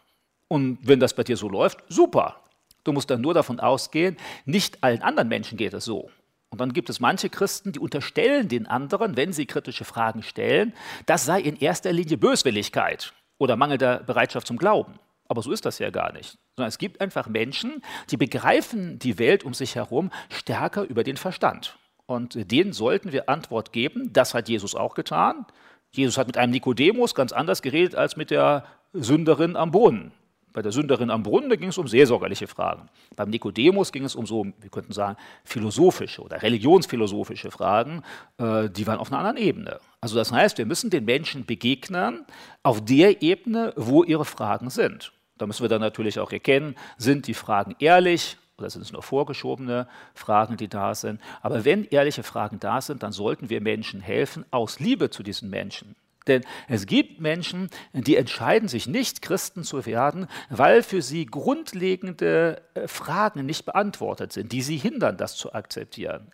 A: Und wenn das bei dir so läuft, super. Du musst dann nur davon ausgehen, nicht allen anderen Menschen geht es so. Und dann gibt es manche Christen, die unterstellen den anderen, wenn sie kritische Fragen stellen, das sei in erster Linie Böswilligkeit oder mangelnder Bereitschaft zum Glauben. Aber so ist das ja gar nicht. Sondern es gibt einfach Menschen, die begreifen die Welt um sich herum stärker über den Verstand. Und denen sollten wir Antwort geben. Das hat Jesus auch getan. Jesus hat mit einem Nikodemus ganz anders geredet als mit der Sünderin am Boden. Bei der Sünderin am Brunnen ging es um seelsorgerliche Fragen. Beim Nikodemus ging es um so, wir könnten sagen, philosophische oder religionsphilosophische Fragen, äh, die waren auf einer anderen Ebene. Also das heißt, wir müssen den Menschen begegnen auf der Ebene, wo ihre Fragen sind. Da müssen wir dann natürlich auch erkennen, sind die Fragen ehrlich oder sind es nur vorgeschobene Fragen, die da sind. Aber wenn ehrliche Fragen da sind, dann sollten wir Menschen helfen, aus Liebe zu diesen Menschen. Denn es gibt Menschen, die entscheiden sich nicht, Christen zu werden, weil für sie grundlegende äh, Fragen nicht beantwortet sind, die sie hindern, das zu akzeptieren.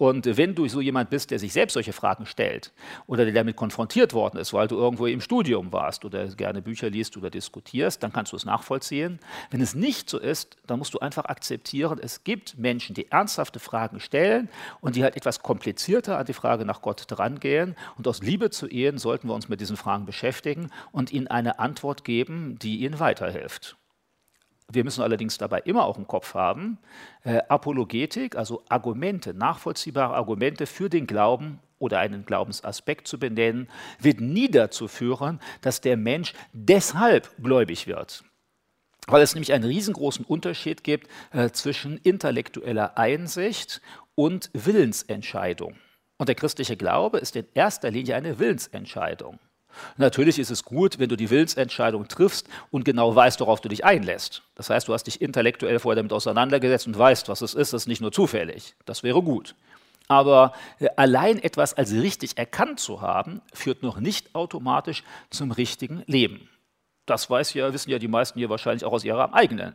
A: Und wenn du so jemand bist, der sich selbst solche Fragen stellt oder der damit konfrontiert worden ist, weil du irgendwo im Studium warst oder gerne Bücher liest oder diskutierst, dann kannst du es nachvollziehen. Wenn es nicht so ist, dann musst du einfach akzeptieren, es gibt Menschen, die ernsthafte Fragen stellen und die halt etwas komplizierter an die Frage nach Gott drangehen. Und aus Liebe zu ihnen sollten wir uns mit diesen Fragen beschäftigen und ihnen eine Antwort geben, die ihnen weiterhilft. Wir müssen allerdings dabei immer auch im Kopf haben, äh, Apologetik, also Argumente, nachvollziehbare Argumente für den Glauben oder einen Glaubensaspekt zu benennen, wird nie dazu führen, dass der Mensch deshalb gläubig wird. Weil es nämlich einen riesengroßen Unterschied gibt äh, zwischen intellektueller Einsicht und Willensentscheidung. Und der christliche Glaube ist in erster Linie eine Willensentscheidung. Natürlich ist es gut, wenn du die Willensentscheidung triffst und genau weißt, worauf du dich einlässt. Das heißt, du hast dich intellektuell vorher damit auseinandergesetzt und weißt, was es ist. Das ist nicht nur zufällig. Das wäre gut. Aber äh, allein etwas als richtig erkannt zu haben, führt noch nicht automatisch zum richtigen Leben. Das weiß ja, wissen ja die meisten hier wahrscheinlich auch aus ihrem eigenen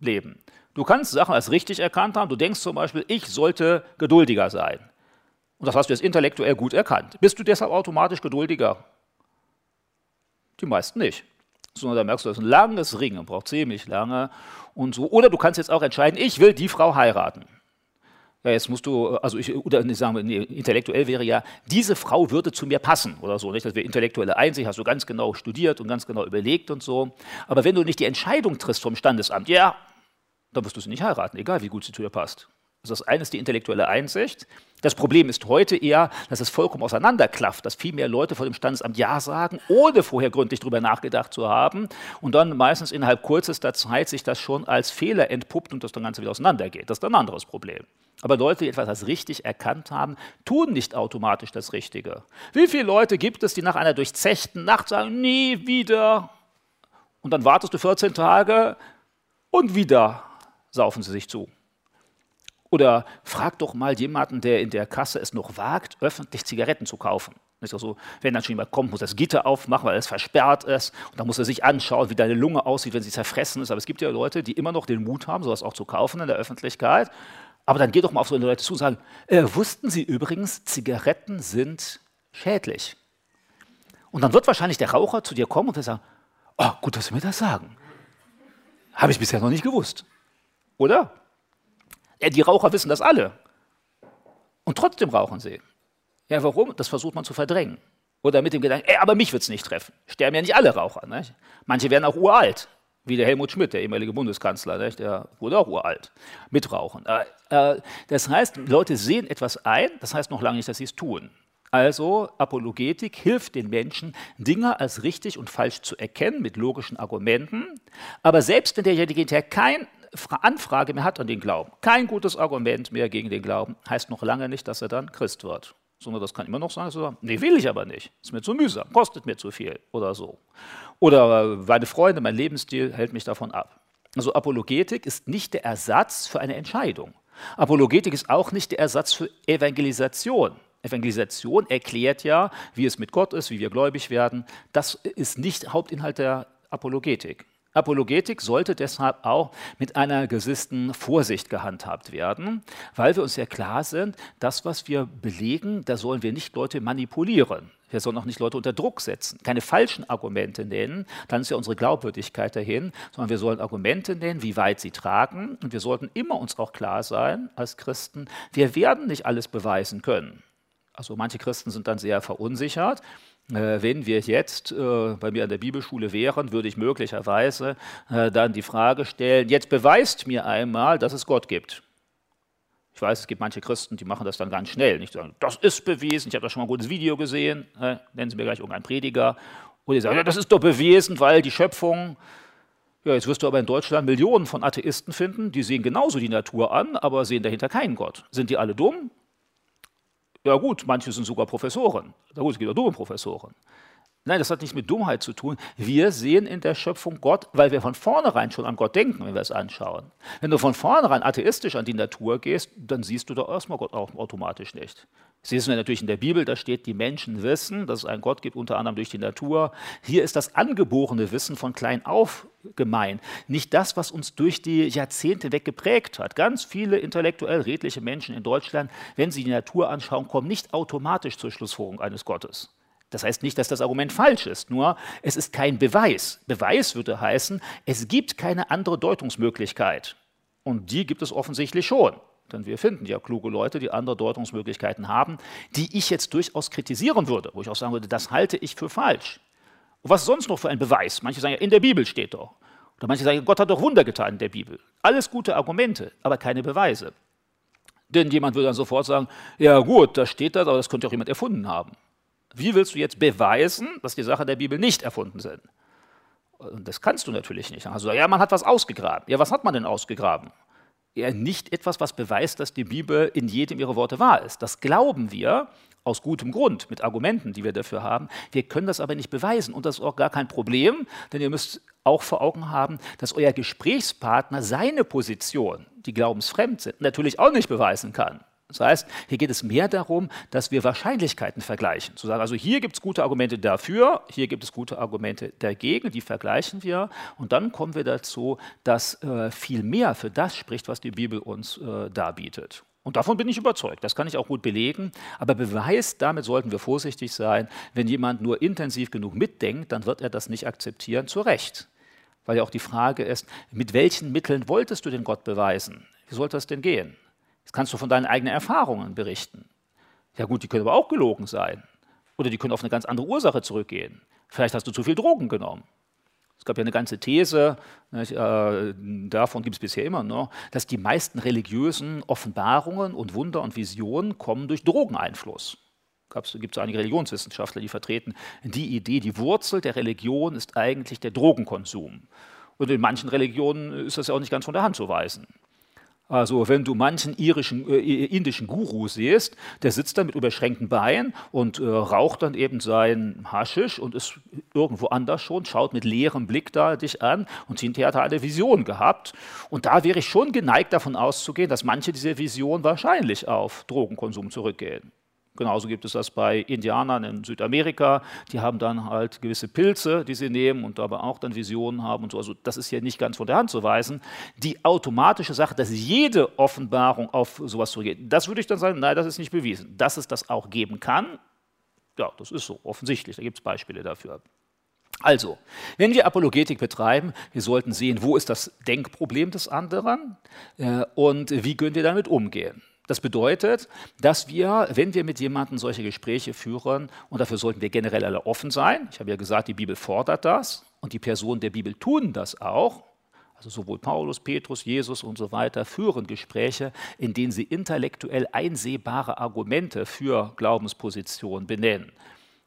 A: Leben. Du kannst Sachen als richtig erkannt haben. Du denkst zum Beispiel, ich sollte geduldiger sein. Und das hast du jetzt intellektuell gut erkannt. Bist du deshalb automatisch geduldiger? Die meisten nicht. Sondern da merkst du, das ist ein langes Ringen, braucht ziemlich lange und so. Oder du kannst jetzt auch entscheiden, ich will die Frau heiraten. Ja, jetzt musst du, also ich, oder sagen wir, nee, intellektuell wäre ja, diese Frau würde zu mir passen oder so. Nicht? Das wäre intellektuelle Einsicht, hast du ganz genau studiert und ganz genau überlegt und so. Aber wenn du nicht die Entscheidung triffst vom Standesamt, ja, dann wirst du sie nicht heiraten, egal wie gut sie zu dir passt. Also das eine ist die intellektuelle Einsicht. Das Problem ist heute eher, dass es vollkommen auseinanderklafft, dass viel mehr Leute vor dem Standesamt Ja sagen, ohne vorher gründlich darüber nachgedacht zu haben und dann meistens innerhalb kürzester Zeit sich das schon als Fehler entpuppt und das dann Ganze wieder auseinandergeht. Das ist ein anderes Problem. Aber Leute, die etwas als richtig erkannt haben, tun nicht automatisch das Richtige. Wie viele Leute gibt es, die nach einer durchzechten Nacht sagen, nie wieder? Und dann wartest du 14 Tage und wieder saufen sie sich zu. Oder frag doch mal jemanden, der in der Kasse es noch wagt, öffentlich Zigaretten zu kaufen. Also, wenn dann schon jemand kommt, muss das Gitter aufmachen, weil es versperrt ist. Und dann muss er sich anschauen, wie deine Lunge aussieht, wenn sie zerfressen ist. Aber es gibt ja Leute, die immer noch den Mut haben, sowas auch zu kaufen in der Öffentlichkeit. Aber dann geh doch mal auf so Leute zu und sagen, äh, wussten Sie übrigens, Zigaretten sind schädlich. Und dann wird wahrscheinlich der Raucher zu dir kommen und sagen, oh, gut, dass Sie mir das sagen. Habe ich bisher noch nicht gewusst. Oder? Ja, die Raucher wissen das alle. Und trotzdem rauchen sie. Ja, warum? Das versucht man zu verdrängen. Oder mit dem Gedanken, ey, aber mich wird es nicht treffen. Sterben ja nicht alle Raucher. Nicht? Manche werden auch uralt, wie der Helmut Schmidt, der ehemalige Bundeskanzler, nicht? der wurde auch uralt, mit Rauchen. Äh, äh, das heißt, Leute sehen etwas ein, das heißt noch lange nicht, dass sie es tun. Also Apologetik hilft den Menschen, Dinge als richtig und falsch zu erkennen mit logischen Argumenten. Aber selbst wenn derjenige kein Anfrage mehr hat an den Glauben, kein gutes Argument mehr gegen den Glauben, heißt noch lange nicht, dass er dann Christ wird. Sondern das kann immer noch sein, dass er sagt, nee, will ich aber nicht, ist mir zu mühsam, kostet mir zu viel oder so. Oder äh, meine Freunde, mein Lebensstil hält mich davon ab. Also Apologetik ist nicht der Ersatz für eine Entscheidung. Apologetik ist auch nicht der Ersatz für Evangelisation. Evangelisation erklärt ja, wie es mit Gott ist, wie wir gläubig werden. Das ist nicht Hauptinhalt der Apologetik. Apologetik sollte deshalb auch mit einer gewissen Vorsicht gehandhabt werden, weil wir uns ja klar sind, das, was wir belegen, da sollen wir nicht Leute manipulieren. Wir sollen auch nicht Leute unter Druck setzen, keine falschen Argumente nennen, dann ist ja unsere Glaubwürdigkeit dahin, sondern wir sollen Argumente nennen, wie weit sie tragen. Und wir sollten immer uns auch klar sein als Christen, wir werden nicht alles beweisen können. Also manche Christen sind dann sehr verunsichert wenn wir jetzt äh, bei mir an der Bibelschule wären, würde ich möglicherweise äh, dann die Frage stellen, jetzt beweist mir einmal, dass es Gott gibt. Ich weiß, es gibt manche Christen, die machen das dann ganz schnell. Nicht sagen, das ist bewiesen, ich habe da schon mal ein gutes Video gesehen, nennen Sie mir gleich irgendeinen Prediger. Oder die sagen, ja, das ist doch bewiesen, weil die Schöpfung, ja, jetzt wirst du aber in Deutschland Millionen von Atheisten finden, die sehen genauso die Natur an, aber sehen dahinter keinen Gott. Sind die alle dumm? Ja gut, manche sind sogar Professoren. Na gut, es gibt auch dumme Professoren. Nein, das hat nichts mit Dummheit zu tun. Wir sehen in der Schöpfung Gott, weil wir von vornherein schon an Gott denken, wenn wir es anschauen. Wenn du von vornherein atheistisch an die Natur gehst, dann siehst du da erstmal Gott auch automatisch nicht. Siehst du natürlich in der Bibel, da steht, die Menschen wissen, dass es einen Gott gibt, unter anderem durch die Natur. Hier ist das angeborene Wissen von klein auf gemeint. Nicht das, was uns durch die Jahrzehnte weg geprägt hat. Ganz viele intellektuell redliche Menschen in Deutschland, wenn sie die Natur anschauen, kommen nicht automatisch zur Schlussfolgerung eines Gottes. Das heißt nicht, dass das Argument falsch ist, nur es ist kein Beweis. Beweis würde heißen, es gibt keine andere Deutungsmöglichkeit. Und die gibt es offensichtlich schon. Denn wir finden ja kluge Leute, die andere Deutungsmöglichkeiten haben, die ich jetzt durchaus kritisieren würde, wo ich auch sagen würde, das halte ich für falsch. Und was sonst noch für ein Beweis? Manche sagen ja, in der Bibel steht doch. Oder manche sagen, Gott hat doch Wunder getan in der Bibel. Alles gute Argumente, aber keine Beweise. Denn jemand würde dann sofort sagen, ja gut, da steht das, aber das könnte auch jemand erfunden haben. Wie willst du jetzt beweisen, dass die Sachen der Bibel nicht erfunden sind? Und das kannst du natürlich nicht. Also, ja, man hat was ausgegraben. Ja, was hat man denn ausgegraben? ja nicht etwas, was beweist, dass die Bibel in jedem ihrer Worte wahr ist. Das glauben wir aus gutem Grund, mit Argumenten, die wir dafür haben. Wir können das aber nicht beweisen und das ist auch gar kein Problem, denn ihr müsst auch vor Augen haben, dass euer Gesprächspartner seine Position, die glaubensfremd sind, natürlich auch nicht beweisen kann. Das heißt, hier geht es mehr darum, dass wir Wahrscheinlichkeiten vergleichen. Zu sagen, also hier gibt es gute Argumente dafür, hier gibt es gute Argumente dagegen, die vergleichen wir. Und dann kommen wir dazu, dass äh, viel mehr für das spricht, was die Bibel uns äh, darbietet. Und davon bin ich überzeugt, das kann ich auch gut belegen. Aber Beweis, damit sollten wir vorsichtig sein. Wenn jemand nur intensiv genug mitdenkt, dann wird er das nicht akzeptieren, zu Recht. Weil ja auch die Frage ist, mit welchen Mitteln wolltest du den Gott beweisen? Wie sollte das denn gehen? Kannst du von deinen eigenen Erfahrungen berichten. Ja gut, die können aber auch gelogen sein. Oder die können auf eine ganz andere Ursache zurückgehen. Vielleicht hast du zu viel Drogen genommen. Es gab ja eine ganze These, nicht, äh, davon gibt es bisher immer noch, dass die meisten religiösen Offenbarungen und Wunder und Visionen kommen durch Drogeneinfluss. Es gibt einige Religionswissenschaftler, die vertreten die Idee, die Wurzel der Religion ist eigentlich der Drogenkonsum. Und in manchen Religionen ist das ja auch nicht ganz von der Hand zu weisen. Also wenn du manchen irischen, äh, indischen Guru siehst, der sitzt da mit überschränkten Beinen und äh, raucht dann eben sein Haschisch und ist irgendwo anders schon, schaut mit leerem Blick da dich an und hinterher hat er eine Vision gehabt. Und da wäre ich schon geneigt davon auszugehen, dass manche dieser Visionen wahrscheinlich auf Drogenkonsum zurückgehen. Genauso gibt es das bei Indianern in Südamerika. Die haben dann halt gewisse Pilze, die sie nehmen und aber auch dann Visionen haben und so. Also das ist ja nicht ganz von der Hand zu weisen. Die automatische Sache, dass jede Offenbarung auf sowas zurückgeht, das würde ich dann sagen, nein, das ist nicht bewiesen. Dass es das auch geben kann, ja, das ist so, offensichtlich. Da gibt es Beispiele dafür. Also, wenn wir Apologetik betreiben, wir sollten sehen, wo ist das Denkproblem des anderen äh, und wie können wir damit umgehen. Das bedeutet, dass wir, wenn wir mit jemandem solche Gespräche führen, und dafür sollten wir generell alle offen sein, ich habe ja gesagt, die Bibel fordert das und die Personen der Bibel tun das auch, also sowohl Paulus, Petrus, Jesus und so weiter führen Gespräche, in denen sie intellektuell einsehbare Argumente für Glaubenspositionen benennen.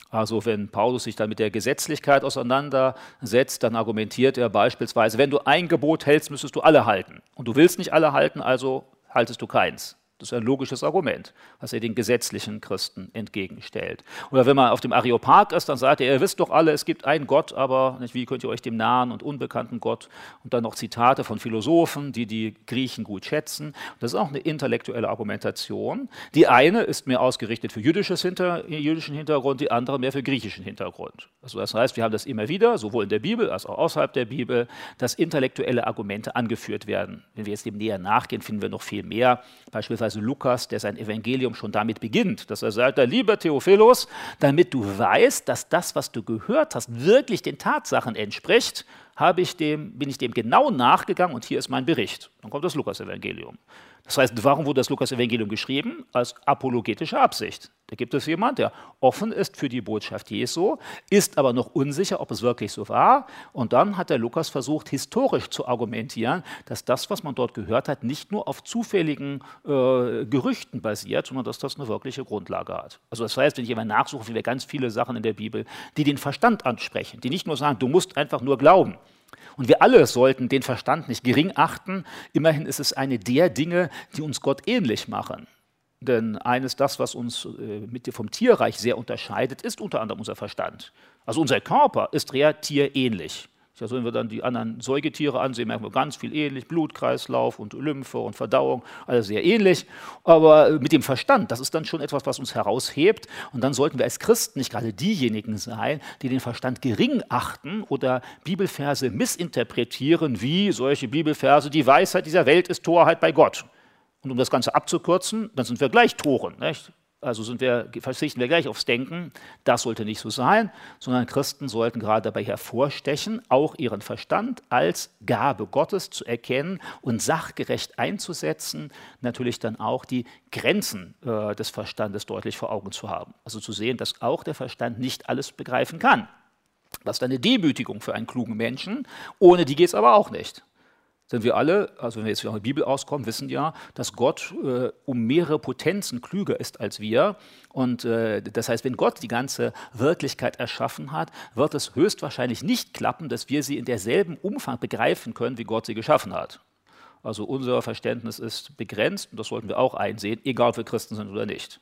A: Also wenn Paulus sich dann mit der Gesetzlichkeit auseinandersetzt, dann argumentiert er beispielsweise, wenn du ein Gebot hältst, müsstest du alle halten. Und du willst nicht alle halten, also haltest du keins. Das ist ein logisches Argument, was er den gesetzlichen Christen entgegenstellt. Oder wenn man auf dem Areopag ist, dann sagt er, ihr wisst doch alle, es gibt einen Gott, aber nicht, wie könnt ihr euch dem nahen und unbekannten Gott? Und dann noch Zitate von Philosophen, die die Griechen gut schätzen. Das ist auch eine intellektuelle Argumentation. Die eine ist mehr ausgerichtet für jüdisches Hinter, jüdischen Hintergrund, die andere mehr für griechischen Hintergrund. Also das heißt, wir haben das immer wieder, sowohl in der Bibel als auch außerhalb der Bibel, dass intellektuelle Argumente angeführt werden. Wenn wir jetzt dem näher nachgehen, finden wir noch viel mehr. Beispielsweise beispielsweise Lukas, der sein Evangelium schon damit beginnt, dass er sagt, lieber Theophilus, damit du weißt, dass das, was du gehört hast, wirklich den Tatsachen entspricht, habe ich dem, bin ich dem genau nachgegangen und hier ist mein Bericht. Dann kommt das Lukas-Evangelium. Das heißt, warum wurde das Lukas-Evangelium geschrieben? Als apologetische Absicht. Da gibt es jemand, der offen ist für die Botschaft Jesu, ist aber noch unsicher, ob es wirklich so war. Und dann hat der Lukas versucht, historisch zu argumentieren, dass das, was man dort gehört hat, nicht nur auf zufälligen äh, Gerüchten basiert, sondern dass das eine wirkliche Grundlage hat. Also das heißt, wenn ich jemand nachsuche, finden wir ganz viele Sachen in der Bibel, die den Verstand ansprechen, die nicht nur sagen, du musst einfach nur glauben. Und wir alle sollten den Verstand nicht gering achten. Immerhin ist es eine der Dinge, die uns Gott ähnlich machen. Denn eines das, was uns äh, vom Tierreich sehr unterscheidet, ist unter anderem unser Verstand. Also unser Körper ist eher tierähnlich. Also wenn wir dann die anderen Säugetiere ansehen, merken wir ganz viel ähnlich, Blutkreislauf und Lymphe und Verdauung, alles sehr ähnlich. Aber mit dem Verstand, das ist dann schon etwas, was uns heraushebt. Und dann sollten wir als Christen nicht gerade diejenigen sein, die den Verstand gering achten oder Bibelverse missinterpretieren, wie solche Bibelverse, die Weisheit dieser Welt ist Torheit bei Gott. Und um das Ganze abzukürzen, dann sind wir gleich Toren. Nicht? Also sind wir, verzichten wir gleich aufs Denken. Das sollte nicht so sein, sondern Christen sollten gerade dabei hervorstechen, auch ihren Verstand als Gabe Gottes zu erkennen und sachgerecht einzusetzen, natürlich dann auch die Grenzen äh, des Verstandes deutlich vor Augen zu haben. Also zu sehen, dass auch der Verstand nicht alles begreifen kann. Das ist eine Demütigung für einen klugen Menschen. Ohne die geht es aber auch nicht. Denn wir alle, also wenn wir jetzt von der Bibel auskommen, wissen ja, dass Gott äh, um mehrere Potenzen klüger ist als wir. Und äh, das heißt, wenn Gott die ganze Wirklichkeit erschaffen hat, wird es höchstwahrscheinlich nicht klappen, dass wir sie in derselben Umfang begreifen können, wie Gott sie geschaffen hat. Also unser Verständnis ist begrenzt und das sollten wir auch einsehen, egal ob wir Christen sind oder nicht.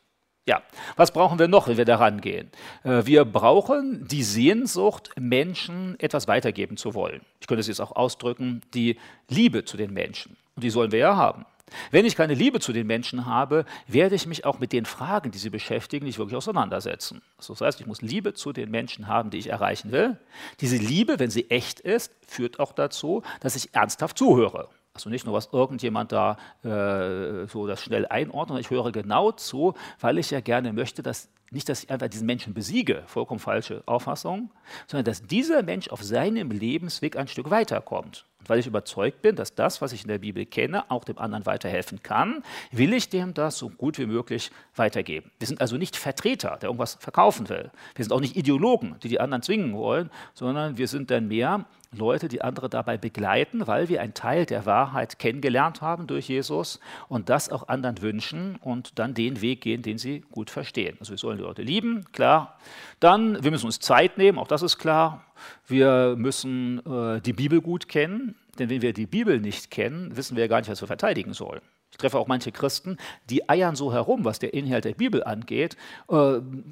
A: Ja, was brauchen wir noch, wenn wir daran gehen? Äh, wir brauchen die Sehnsucht, Menschen etwas weitergeben zu wollen. Ich könnte es jetzt auch ausdrücken, die Liebe zu den Menschen. Und die sollen wir ja haben. Wenn ich keine Liebe zu den Menschen habe, werde ich mich auch mit den Fragen, die sie beschäftigen, nicht wirklich auseinandersetzen. Das heißt, ich muss Liebe zu den Menschen haben, die ich erreichen will. Diese Liebe, wenn sie echt ist, führt auch dazu, dass ich ernsthaft zuhöre. Also nicht nur, was irgendjemand da äh, so das schnell einordnet, ich höre genau zu, weil ich ja gerne möchte, dass nicht, dass ich einfach diesen Menschen besiege, vollkommen falsche Auffassung, sondern dass dieser Mensch auf seinem Lebensweg ein Stück weiterkommt. Und weil ich überzeugt bin, dass das, was ich in der Bibel kenne, auch dem anderen weiterhelfen kann, will ich dem das so gut wie möglich weitergeben. Wir sind also nicht Vertreter, der irgendwas verkaufen will. Wir sind auch nicht Ideologen, die die anderen zwingen wollen, sondern wir sind dann mehr Leute, die andere dabei begleiten, weil wir einen Teil der Wahrheit kennengelernt haben durch Jesus und das auch anderen wünschen und dann den Weg gehen, den sie gut verstehen. Also wir sollen die Leute lieben, klar. Dann, wir müssen uns Zeit nehmen, auch das ist klar. Wir müssen äh, die Bibel gut kennen, denn wenn wir die Bibel nicht kennen, wissen wir ja gar nicht, was wir verteidigen sollen. Ich treffe auch manche Christen, die eiern so herum, was der Inhalt der Bibel angeht. Äh,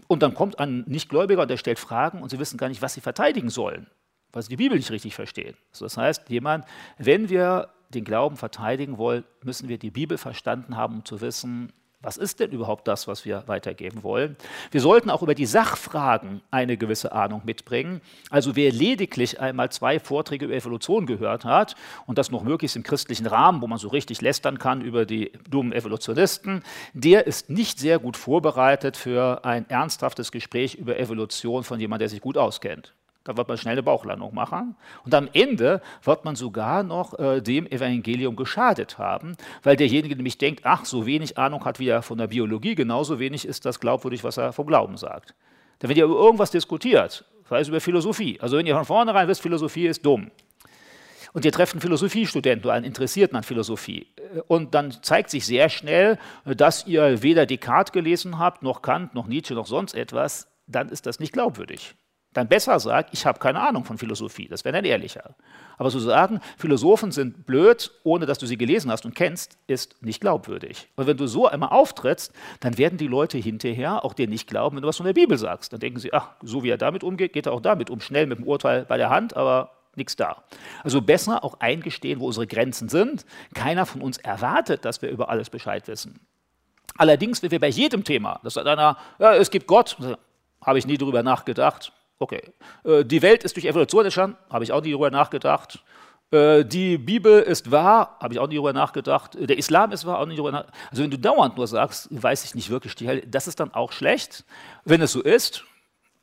A: und dann kommt ein Nichtgläubiger, der stellt Fragen und sie wissen gar nicht, was sie verteidigen sollen weil sie die Bibel nicht richtig verstehen. Also das heißt, jemand, wenn wir den Glauben verteidigen wollen, müssen wir die Bibel verstanden haben, um zu wissen, was ist denn überhaupt das, was wir weitergeben wollen? Wir sollten auch über die Sachfragen eine gewisse Ahnung mitbringen. Also wer lediglich einmal zwei Vorträge über Evolution gehört hat und das noch möglichst im christlichen Rahmen, wo man so richtig lästern kann über die dummen Evolutionisten, der ist nicht sehr gut vorbereitet für ein ernsthaftes Gespräch über Evolution von jemandem, der sich gut auskennt. Da wird man schnell eine Bauchlandung machen. Und am Ende wird man sogar noch äh, dem Evangelium geschadet haben, weil derjenige nämlich denkt, ach, so wenig Ahnung hat wie er von der Biologie, genauso wenig ist das glaubwürdig, was er vom Glauben sagt. Denn wenn ihr über irgendwas diskutiert, sei es über Philosophie, also wenn ihr von vornherein wisst, Philosophie ist dumm, und ihr trefft einen Philosophiestudenten oder einen Interessierten an Philosophie. Äh, und dann zeigt sich sehr schnell, äh, dass ihr weder Descartes gelesen habt, noch Kant, noch Nietzsche, noch sonst etwas. Dann ist das nicht glaubwürdig dann besser sagt, ich habe keine Ahnung von Philosophie. Das wäre dann ehrlicher. Aber zu sagen, Philosophen sind blöd, ohne dass du sie gelesen hast und kennst, ist nicht glaubwürdig. Und wenn du so einmal auftrittst, dann werden die Leute hinterher auch dir nicht glauben, wenn du was von der Bibel sagst. Dann denken sie, ach, so wie er damit umgeht, geht er auch damit um. Schnell mit dem Urteil bei der Hand, aber nichts da. Also besser auch eingestehen, wo unsere Grenzen sind. Keiner von uns erwartet, dass wir über alles Bescheid wissen. Allerdings, wenn wir bei jedem Thema, das sagt einer, ja, es gibt Gott, habe ich nie darüber nachgedacht, Okay. Äh, die Welt ist durch Evolution entstanden, habe ich auch nie darüber nachgedacht. Äh, die Bibel ist wahr, habe ich auch nie darüber nachgedacht. Der Islam ist wahr, auch nie darüber nachgedacht. Also wenn du dauernd nur sagst, weiß ich nicht wirklich das ist dann auch schlecht. Wenn es so ist,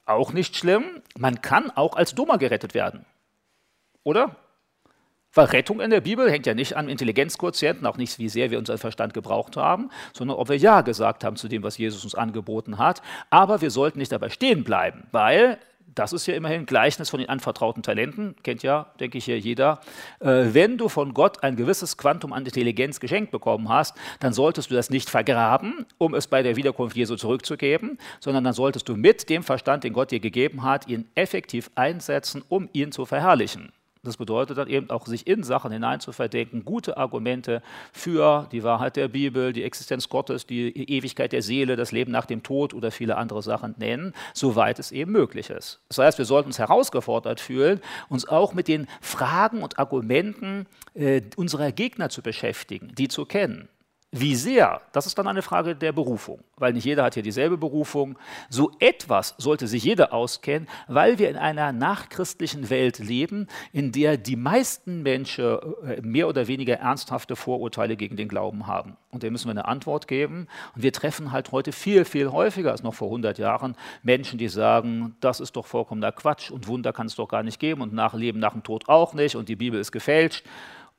A: auch nicht schlimm. Man kann auch als Dummer gerettet werden. Oder? Weil Rettung in der Bibel hängt ja nicht an Intelligenzquotienten, auch nicht, wie sehr wir unseren Verstand gebraucht haben, sondern ob wir Ja gesagt haben zu dem, was Jesus uns angeboten hat. Aber wir sollten nicht dabei stehen bleiben, weil das ist ja immerhin Gleichnis von den anvertrauten Talenten, kennt ja, denke ich, hier jeder. Äh, wenn du von Gott ein gewisses Quantum an Intelligenz geschenkt bekommen hast, dann solltest du das nicht vergraben, um es bei der Wiederkunft Jesu zurückzugeben, sondern dann solltest du mit dem Verstand, den Gott dir gegeben hat, ihn effektiv einsetzen, um ihn zu verherrlichen. Das bedeutet dann eben auch, sich in Sachen hineinzuverdenken, gute Argumente für die Wahrheit der Bibel, die Existenz Gottes, die Ewigkeit der Seele, das Leben nach dem Tod oder viele andere Sachen nennen, soweit es eben möglich ist. Das heißt, wir sollten uns herausgefordert fühlen, uns auch mit den Fragen und Argumenten äh, unserer Gegner zu beschäftigen, die zu kennen. Wie sehr, das ist dann eine Frage der Berufung, weil nicht jeder hat hier dieselbe Berufung. So etwas sollte sich jeder auskennen, weil wir in einer nachchristlichen Welt leben, in der die meisten Menschen äh, mehr oder weniger ernsthafte Vorurteile gegen den Glauben haben. Und dem müssen wir eine Antwort geben. Und wir treffen halt heute viel, viel häufiger als noch vor 100 Jahren Menschen, die sagen, das ist doch vollkommener Quatsch und Wunder kann es doch gar nicht geben und nach Leben nach dem Tod auch nicht und die Bibel ist gefälscht.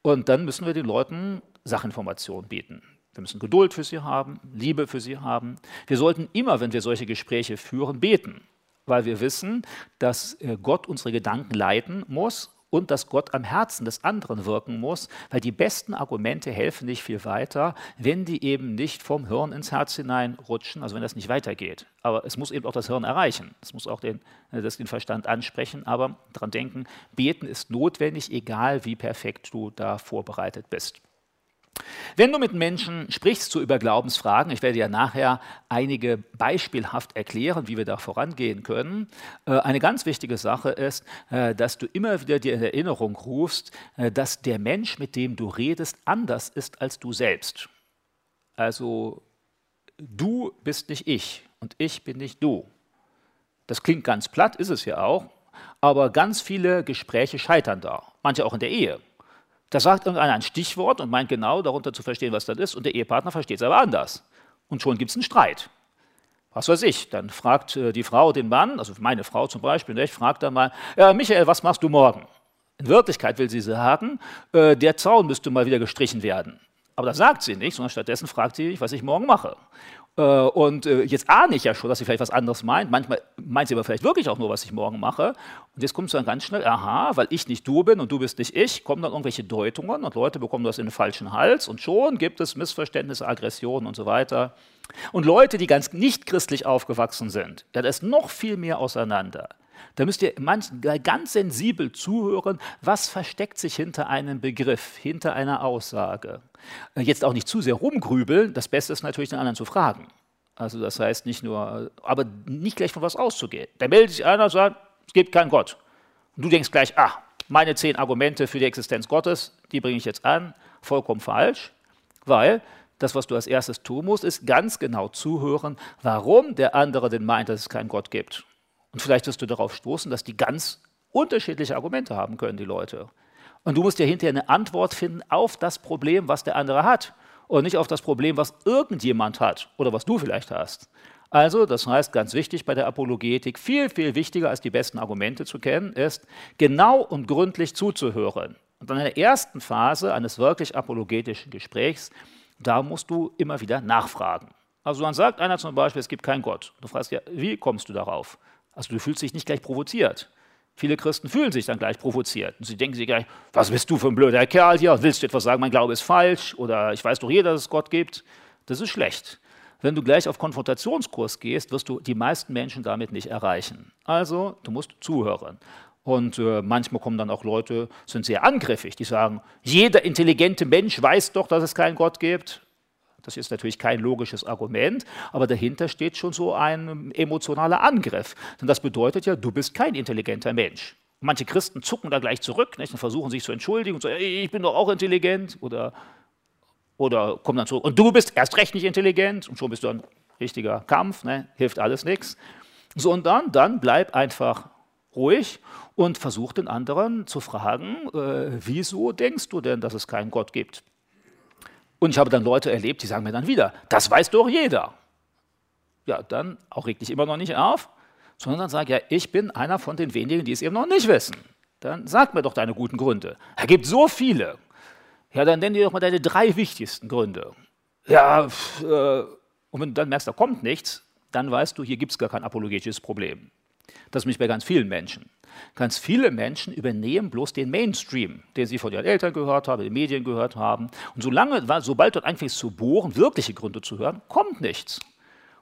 A: Und dann müssen wir den Leuten Sachinformationen bieten. Wir müssen Geduld für sie haben, Liebe für sie haben. Wir sollten immer, wenn wir solche Gespräche führen, beten, weil wir wissen, dass äh, Gott unsere Gedanken leiten muss und dass Gott am Herzen des anderen wirken muss, weil die besten Argumente helfen nicht viel weiter, wenn die eben nicht vom Hirn ins Herz hineinrutschen, also wenn das nicht weitergeht. Aber es muss eben auch das Hirn erreichen, es muss auch den, äh, das den Verstand ansprechen, aber daran denken, beten ist notwendig, egal wie perfekt du da vorbereitet bist. Wenn du mit Menschen sprichst so über Glaubensfragen, ich werde ja nachher einige beispielhaft erklären, wie wir da vorangehen können, äh, eine ganz wichtige Sache ist, äh, dass du immer wieder dir in Erinnerung rufst, äh, dass der Mensch, mit dem du redest, anders ist als du selbst. Also du bist nicht ich und ich bin nicht du. Das klingt ganz platt, ist es ja auch, aber ganz viele Gespräche scheitern da, manche auch in der Ehe. Da sagt irgendeiner ein Stichwort und meint genau darunter zu verstehen, was das ist, und der Ehepartner versteht es aber anders. Und schon gibt es einen Streit. Was weiß ich, dann fragt äh, die Frau den Mann, also meine Frau zum Beispiel, nicht, fragt dann mal, ja, Michael, was machst du morgen? In Wirklichkeit will sie sagen, äh, der Zaun müsste mal wieder gestrichen werden. Aber das sagt sie nicht, sondern stattdessen fragt sie, was ich morgen mache. Äh, und äh, jetzt ahne ich ja schon, dass sie vielleicht was anderes meint. Manchmal meint sie aber vielleicht wirklich auch nur, was ich morgen mache. Und jetzt kommt es dann ganz schnell, aha, weil ich nicht du bin und du bist nicht ich, kommen dann irgendwelche Deutungen und Leute bekommen das in den falschen Hals und schon gibt es Missverständnisse, Aggressionen und so weiter. Und Leute, die ganz nicht christlich aufgewachsen sind, da ist noch viel mehr auseinander. Da müsst ihr ganz sensibel zuhören, was versteckt sich hinter einem Begriff, hinter einer Aussage. Äh, jetzt auch nicht zu sehr rumgrübeln, das Beste ist natürlich den anderen zu fragen. Also das heißt nicht nur, aber nicht gleich von was auszugehen. Da meldet sich einer und sagt, es gibt keinen Gott. Und du denkst gleich, ah, meine zehn Argumente für die Existenz Gottes, die bringe ich jetzt an, vollkommen falsch, weil das, was du als erstes tun musst, ist ganz genau zuhören, warum der andere denn meint, dass es keinen Gott gibt. Und vielleicht wirst du darauf stoßen, dass die ganz unterschiedliche Argumente haben können, die Leute. Und du musst ja hinterher eine Antwort finden auf das Problem, was der andere hat. Und nicht auf das Problem, was irgendjemand hat oder was du vielleicht hast. Also, das heißt, ganz wichtig bei der Apologetik, viel, viel wichtiger als die besten Argumente zu kennen, ist, genau und gründlich zuzuhören. Und in der ersten Phase eines wirklich apologetischen Gesprächs, da musst du immer wieder nachfragen. Also dann sagt einer zum Beispiel, es gibt keinen Gott. Du fragst ja, wie kommst du darauf? Also du fühlst dich nicht gleich provoziert. Viele Christen fühlen sich dann gleich provoziert. Und sie denken sich gleich, was bist du für ein blöder Kerl hier? Willst du etwas sagen, mein Glaube ist falsch? Oder ich weiß doch jeder, dass es Gott gibt. Das ist schlecht. Wenn du gleich auf Konfrontationskurs gehst, wirst du die meisten Menschen damit nicht erreichen. Also, du musst zuhören. Und äh, manchmal kommen dann auch Leute, sind sehr angriffig, die sagen, jeder intelligente Mensch weiß doch, dass es keinen Gott gibt. Das ist natürlich kein logisches Argument, aber dahinter steht schon so ein emotionaler Angriff. Denn das bedeutet ja, du bist kein intelligenter Mensch. Manche Christen zucken da gleich zurück nicht, und versuchen sich zu entschuldigen und sagen, ich bin doch auch intelligent oder, oder kommen dann zurück. Und du bist erst recht nicht intelligent und schon bist du ein richtiger Kampf, ne? hilft alles nichts. So und dann, dann bleib einfach ruhig und versuch den anderen zu fragen, äh, wieso denkst du denn, dass es keinen Gott gibt? Und ich habe dann Leute erlebt, die sagen mir dann wieder, das weiß doch jeder. Ja, dann auch reg dich immer noch nicht auf, sondern dann sag ja, ich bin einer von den wenigen, die es eben noch nicht wissen. Dann sag mir doch deine guten Gründe. Er gibt so viele. Ja, dann nenn dir doch mal deine drei wichtigsten Gründe. Ja, äh, und wenn du dann merkst, da kommt nichts, dann weißt du, hier gibt es gar kein apologetisches Problem. Das ist nämlich bei ganz vielen Menschen. Ganz viele Menschen übernehmen bloß den Mainstream, den sie von ihren Eltern gehört haben, den Medien gehört haben. Und solange, sobald dort anfängt zu bohren, wirkliche Gründe zu hören, kommt nichts.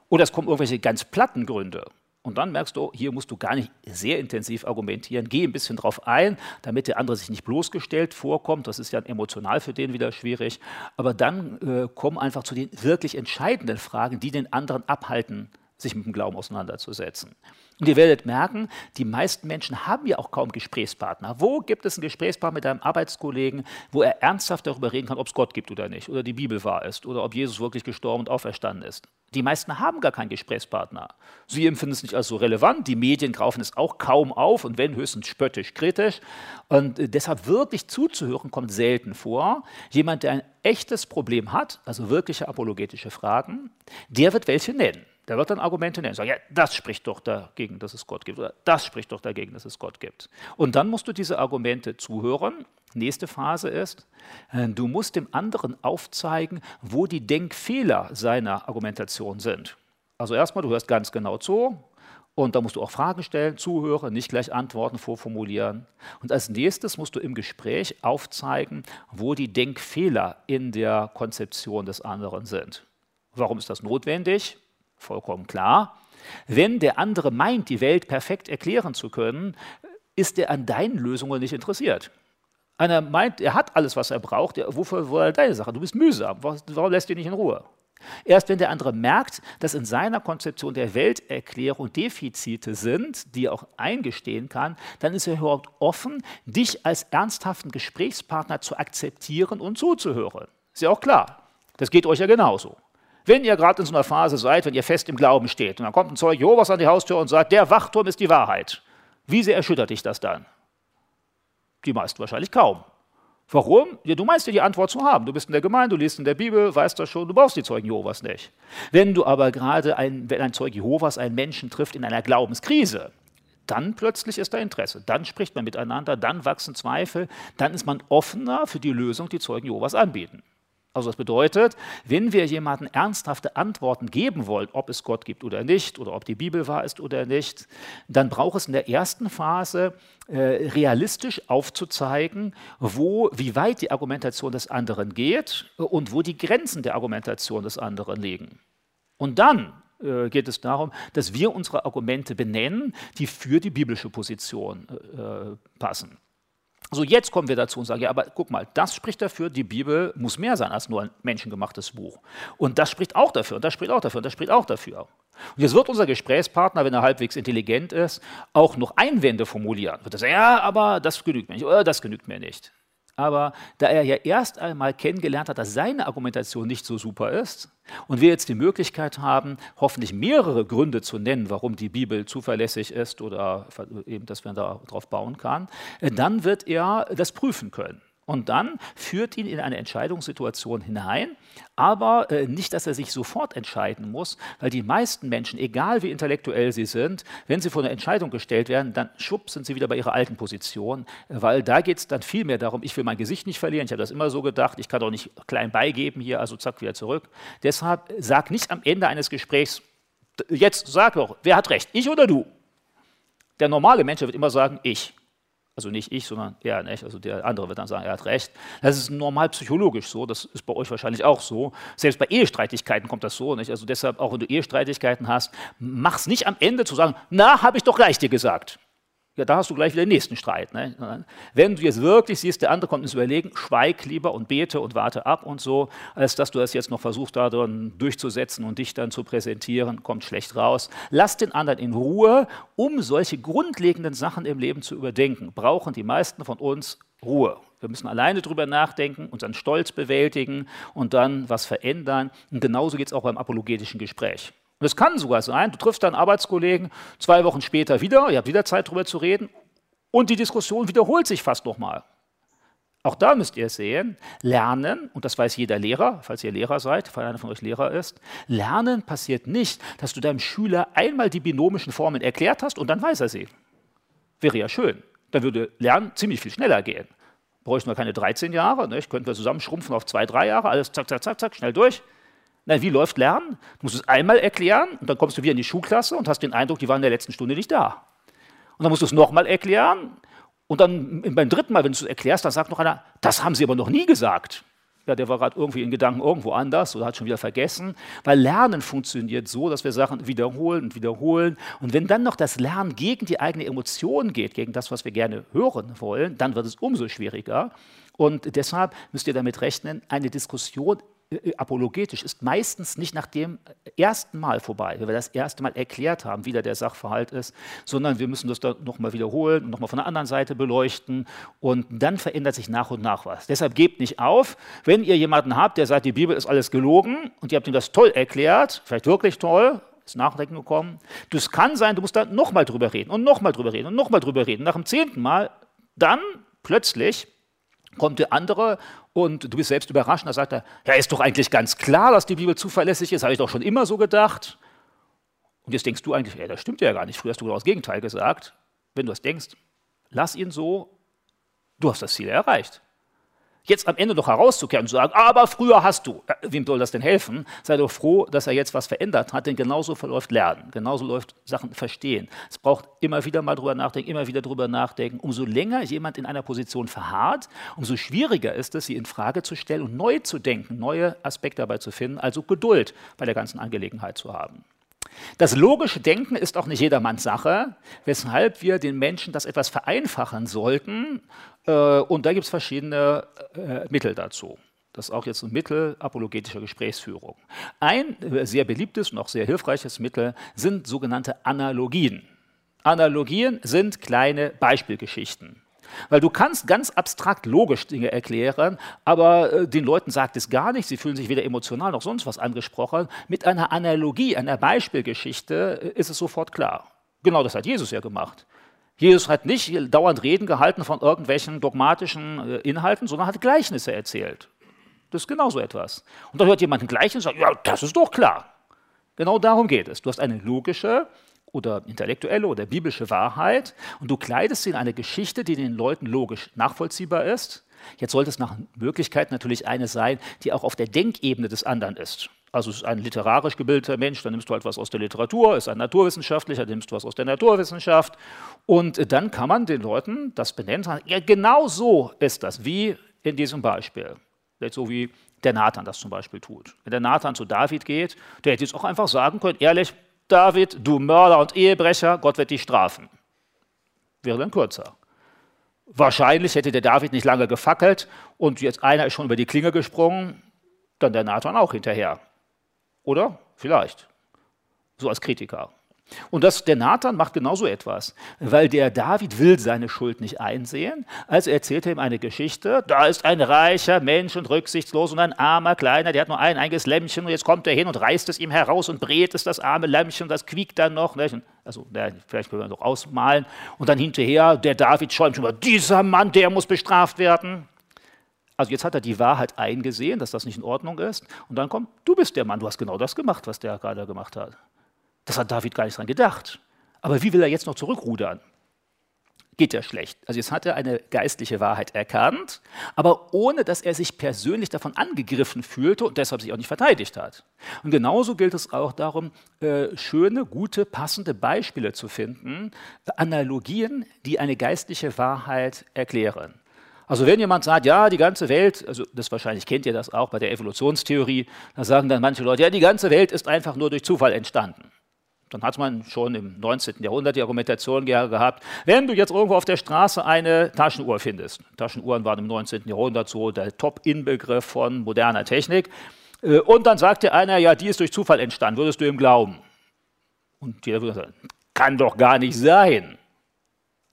A: Oder es kommen irgendwelche ganz platten Gründe. Und dann merkst du, hier musst du gar nicht sehr intensiv argumentieren. Geh ein bisschen drauf ein, damit der andere sich nicht bloßgestellt vorkommt. Das ist ja emotional für den wieder schwierig. Aber dann äh, komm einfach zu den wirklich entscheidenden Fragen, die den anderen abhalten, sich mit dem Glauben auseinanderzusetzen. Und ihr werdet merken, die meisten Menschen haben ja auch kaum Gesprächspartner. Wo gibt es einen Gesprächspartner mit einem Arbeitskollegen, wo er ernsthaft darüber reden kann, ob es Gott gibt oder nicht, oder die Bibel wahr ist, oder ob Jesus wirklich gestorben und auferstanden ist? Die meisten haben gar keinen Gesprächspartner. Sie empfinden es nicht als so relevant, die Medien kaufen es auch kaum auf und wenn höchstens spöttisch kritisch. Und äh, deshalb wirklich zuzuhören kommt selten vor. Jemand, der ein echtes Problem hat, also wirkliche apologetische Fragen, der wird welche nennen. Der wird dann Argumente nennen, sagen, ja, das spricht doch dagegen, dass es Gott gibt, oder das spricht doch dagegen, dass es Gott gibt. Und dann musst du diese Argumente zuhören. Nächste Phase ist, äh, du musst dem anderen aufzeigen, wo die Denkfehler seiner Argumentation sind. Also erstmal, du hörst ganz genau zu, und da musst du auch Fragen stellen, zuhören, nicht gleich Antworten vorformulieren. Und als nächstes musst du im Gespräch aufzeigen, wo die Denkfehler in der Konzeption des anderen sind. Warum ist das notwendig? Vollkommen klar. Wenn der andere meint, die Welt perfekt erklären zu können, ist er an deinen Lösungen nicht interessiert. Einer meint, er hat alles, was er braucht. Wofür er deine Sache? Du bist mühsam. Warum lässt du dich nicht in Ruhe? Erst wenn der andere merkt, dass in seiner Konzeption der Welterklärung Defizite sind, die er auch eingestehen kann, dann ist er überhaupt offen, dich als ernsthaften Gesprächspartner zu akzeptieren und zuzuhören. Ist ja auch klar. Das geht euch ja genauso. Wenn ihr gerade in so einer Phase seid, wenn ihr fest im Glauben steht und dann kommt ein Zeug Jehovas an die Haustür und sagt, der Wachturm ist die Wahrheit, wie sehr erschüttert dich das dann? Die meisten wahrscheinlich kaum. Warum? Ja, du meinst ja die Antwort zu haben. Du bist in der Gemeinde, du liest in der Bibel, weißt das schon, du brauchst die Zeugen Jehovas nicht. Wenn du aber gerade, ein, wenn ein Zeuge Jehovas einen Menschen trifft in einer Glaubenskrise, dann plötzlich ist da Interesse, dann spricht man miteinander, dann wachsen Zweifel, dann ist man offener für die Lösung, die Zeugen Jehovas anbieten. Also das bedeutet, wenn wir jemandem ernsthafte Antworten geben wollen, ob es Gott gibt oder nicht, oder ob die Bibel wahr ist oder nicht, dann braucht es in der ersten Phase äh, realistisch aufzuzeigen, wo, wie weit die Argumentation des anderen geht und wo die Grenzen der Argumentation des anderen liegen. Und dann äh, geht es darum, dass wir unsere Argumente benennen, die für die biblische Position äh, passen. So, jetzt kommen wir dazu und sagen, ja, aber guck mal, das spricht dafür, die Bibel muss mehr sein als nur ein menschengemachtes Buch. Und das spricht auch dafür, und das spricht auch dafür, und das spricht auch dafür. Und jetzt wird unser Gesprächspartner, wenn er halbwegs intelligent ist, auch noch Einwände formulieren. Wird er sagen, ja, aber das genügt mir nicht, oder das genügt mir nicht. Aber da er ja erst einmal kennengelernt hat, dass seine Argumentation nicht so super ist und wir jetzt die Möglichkeit haben, hoffentlich mehrere Gründe zu nennen, warum die Bibel zuverlässig ist oder eben, dass man darauf bauen kann, dann wird er das prüfen können. Und dann führt ihn in eine Entscheidungssituation hinein, aber äh, nicht, dass er sich sofort entscheiden muss, weil die meisten Menschen, egal wie intellektuell sie sind, wenn sie vor eine Entscheidung gestellt werden, dann schwupp sind sie wieder bei ihrer alten Position, weil da geht es dann viel mehr darum, ich will mein Gesicht nicht verlieren, ich habe das immer so gedacht, ich kann doch nicht klein beigeben hier, also zack, wieder zurück. Deshalb sag nicht am Ende eines Gesprächs, jetzt sag doch, wer hat recht, ich oder du? Der normale Mensch wird immer sagen, ich. Also nicht ich, sondern er, nicht? Also der andere wird dann sagen, er hat recht. Das ist normal psychologisch so, das ist bei euch wahrscheinlich auch so. Selbst bei Ehestreitigkeiten kommt das so, nicht? Also deshalb, auch wenn du Ehestreitigkeiten hast, mach es nicht am Ende zu sagen, na, habe ich doch gleich dir gesagt ja, da hast du gleich wieder den nächsten Streit. Ne? Wenn du jetzt wirklich siehst, der andere kommt ins Überlegen, schweig lieber und bete und warte ab und so, als dass du das jetzt noch versuchst, da drin durchzusetzen und dich dann zu präsentieren, kommt schlecht raus. Lass den anderen in Ruhe, um solche grundlegenden Sachen im Leben zu überdenken. Brauchen die meisten von uns Ruhe. Wir müssen alleine drüber nachdenken, unseren Stolz bewältigen und dann was verändern. Und genauso geht es auch beim apologetischen Gespräch. Und es kann sogar sein, du triffst deinen Arbeitskollegen zwei Wochen später wieder, ihr habt wieder Zeit darüber zu reden und die Diskussion wiederholt sich fast nochmal. Auch da müsst ihr sehen, Lernen, und das weiß jeder Lehrer, falls ihr Lehrer seid, falls einer von euch Lehrer ist, Lernen passiert nicht, dass du deinem Schüler einmal die binomischen Formeln erklärt hast und dann weiß er sie. Wäre ja schön. Dann würde Lernen ziemlich viel schneller gehen. Bräuchten wir keine 13 Jahre, ne? könnten wir zusammenschrumpfen auf zwei, drei Jahre, alles zack, zack, zack, zack, schnell durch. Na, wie läuft Lernen? Du musst es einmal erklären und dann kommst du wieder in die Schulklasse und hast den Eindruck, die waren in der letzten Stunde nicht da. Und dann musst du es nochmal erklären und dann beim dritten Mal, wenn du es erklärst, dann sagt noch einer, das haben sie aber noch nie gesagt. Ja, der war gerade irgendwie in Gedanken irgendwo anders oder hat schon wieder vergessen. Weil Lernen funktioniert so, dass wir Sachen wiederholen und wiederholen. Und wenn dann noch das Lernen gegen die eigene Emotion geht, gegen das, was wir gerne hören wollen, dann wird es umso schwieriger. Und deshalb müsst ihr damit rechnen, eine Diskussion apologetisch ist meistens nicht nach dem ersten Mal vorbei, wenn wir das erste Mal erklärt haben, wie da der Sachverhalt ist, sondern wir müssen das dann nochmal wiederholen und nochmal von der anderen Seite beleuchten und dann verändert sich nach und nach was. Deshalb gebt nicht auf, wenn ihr jemanden habt, der sagt, die Bibel ist alles gelogen und ihr habt ihm das toll erklärt, vielleicht wirklich toll, ist Nachdenken gekommen. Das kann sein, du musst da nochmal drüber reden und nochmal drüber reden und nochmal drüber reden. Nach dem zehnten Mal, dann plötzlich kommt der andere und du bist selbst überrascht. Da sagt er, ja, ist doch eigentlich ganz klar, dass die Bibel zuverlässig ist, habe ich doch schon immer so gedacht. Und jetzt denkst du eigentlich, ja, das stimmt ja gar nicht. Früher hast du genau das Gegenteil gesagt. Wenn du das denkst, lass ihn so, du hast das Ziel erreicht jetzt am Ende noch herauszukehren und zu sagen, aber früher hast du, äh, wem soll das denn helfen? Sei doch froh, dass er jetzt was verändert hat, denn genauso verläuft Lernen, genauso läuft Sachen verstehen. Es braucht immer wieder mal drüber nachdenken, immer wieder drüber nachdenken. Umso länger jemand in einer Position verharrt, umso schwieriger ist es, sie in Frage zu stellen und neu zu denken, neue Aspekte dabei zu finden, also Geduld bei der ganzen Angelegenheit zu haben. Das logische Denken ist auch nicht jedermanns Sache, weshalb wir den Menschen das etwas vereinfachen sollten. Äh, und da gibt es verschiedene äh, Mittel dazu. Das ist auch jetzt ein Mittel apologetischer Gesprächsführung. Ein äh, sehr beliebtes und auch sehr hilfreiches Mittel sind sogenannte Analogien. Analogien sind kleine Beispielgeschichten. Weil du kannst ganz abstrakt logisch Dinge erklären, aber äh, den Leuten sagt es gar nicht, sie fühlen sich weder emotional noch sonst was angesprochen. Mit einer Analogie, einer Beispielgeschichte äh, ist es sofort klar. Genau das hat Jesus ja gemacht. Jesus hat nicht dauernd Reden gehalten von irgendwelchen dogmatischen äh, Inhalten, sondern hat Gleichnisse erzählt. Das ist genauso etwas. Und da hört jemand ein Gleichnis und sagt, ja, das ist doch klar. Genau darum geht es. Du hast eine logische, oder intellektuelle oder biblische Wahrheit und du kleidest sie in eine Geschichte, die den Leuten logisch nachvollziehbar ist. Jetzt sollte es nach Möglichkeit natürlich eine sein, die auch auf der Denkebene des anderen ist. Also ist ein literarisch gebildeter Mensch, dann nimmst du halt was aus der Literatur, ist ein Naturwissenschaftlicher, dann nimmst du was aus der Naturwissenschaft. Und dann kann man den Leuten das benennen, sagen, ja, genau so ist das, wie in diesem Beispiel. Vielleicht so wie der Nathan das zum Beispiel tut. Wenn der Nathan zu David geht, der hätte jetzt auch einfach sagen können, ehrlich, David, du Mörder und Ehebrecher, Gott wird dich strafen. Wäre dann kürzer. Wahrscheinlich hätte der David nicht lange gefackelt und jetzt einer ist schon über die Klinge gesprungen, dann der Nathan auch hinterher. Oder? Vielleicht. So als Kritiker. Und das, der Nathan macht genauso etwas, weil der David will seine Schuld nicht einsehen. Also erzählt er ihm eine Geschichte. Da ist ein reicher Mensch und rücksichtslos und ein armer Kleiner, der hat nur ein einziges Lämmchen und jetzt kommt er hin und reißt es ihm heraus und brät es das arme Lämmchen, das quiekt dann noch. Also vielleicht können wir noch ausmalen. Und dann hinterher der David schäumt schon mal, dieser Mann, der muss bestraft werden. Also jetzt hat er die Wahrheit eingesehen, dass das nicht in Ordnung ist. Und dann kommt, du bist der Mann, du hast genau das gemacht, was der gerade gemacht hat. Das hat David gar nicht dran gedacht. Aber wie will er jetzt noch zurückrudern? Geht ja schlecht. Also jetzt hat er eine geistliche Wahrheit erkannt, aber ohne dass er sich persönlich davon angegriffen fühlte und deshalb sich auch nicht verteidigt hat. Und genauso gilt es auch darum, äh, schöne, gute, passende Beispiele zu finden, Analogien, die eine geistliche Wahrheit erklären. Also wenn jemand sagt, ja, die ganze Welt, also das wahrscheinlich kennt ihr das auch bei der Evolutionstheorie, da sagen dann manche Leute, ja, die ganze Welt ist einfach nur durch Zufall entstanden. Dann hat man schon im 19. Jahrhundert die Argumentation gehabt, wenn du jetzt irgendwo auf der Straße eine Taschenuhr findest, Taschenuhren waren im 19. Jahrhundert so der Top-In-Begriff von moderner Technik, äh, und dann sagt dir einer, ja, die ist durch Zufall entstanden, würdest du ihm glauben? Und jeder würde sagen, kann doch gar nicht sein.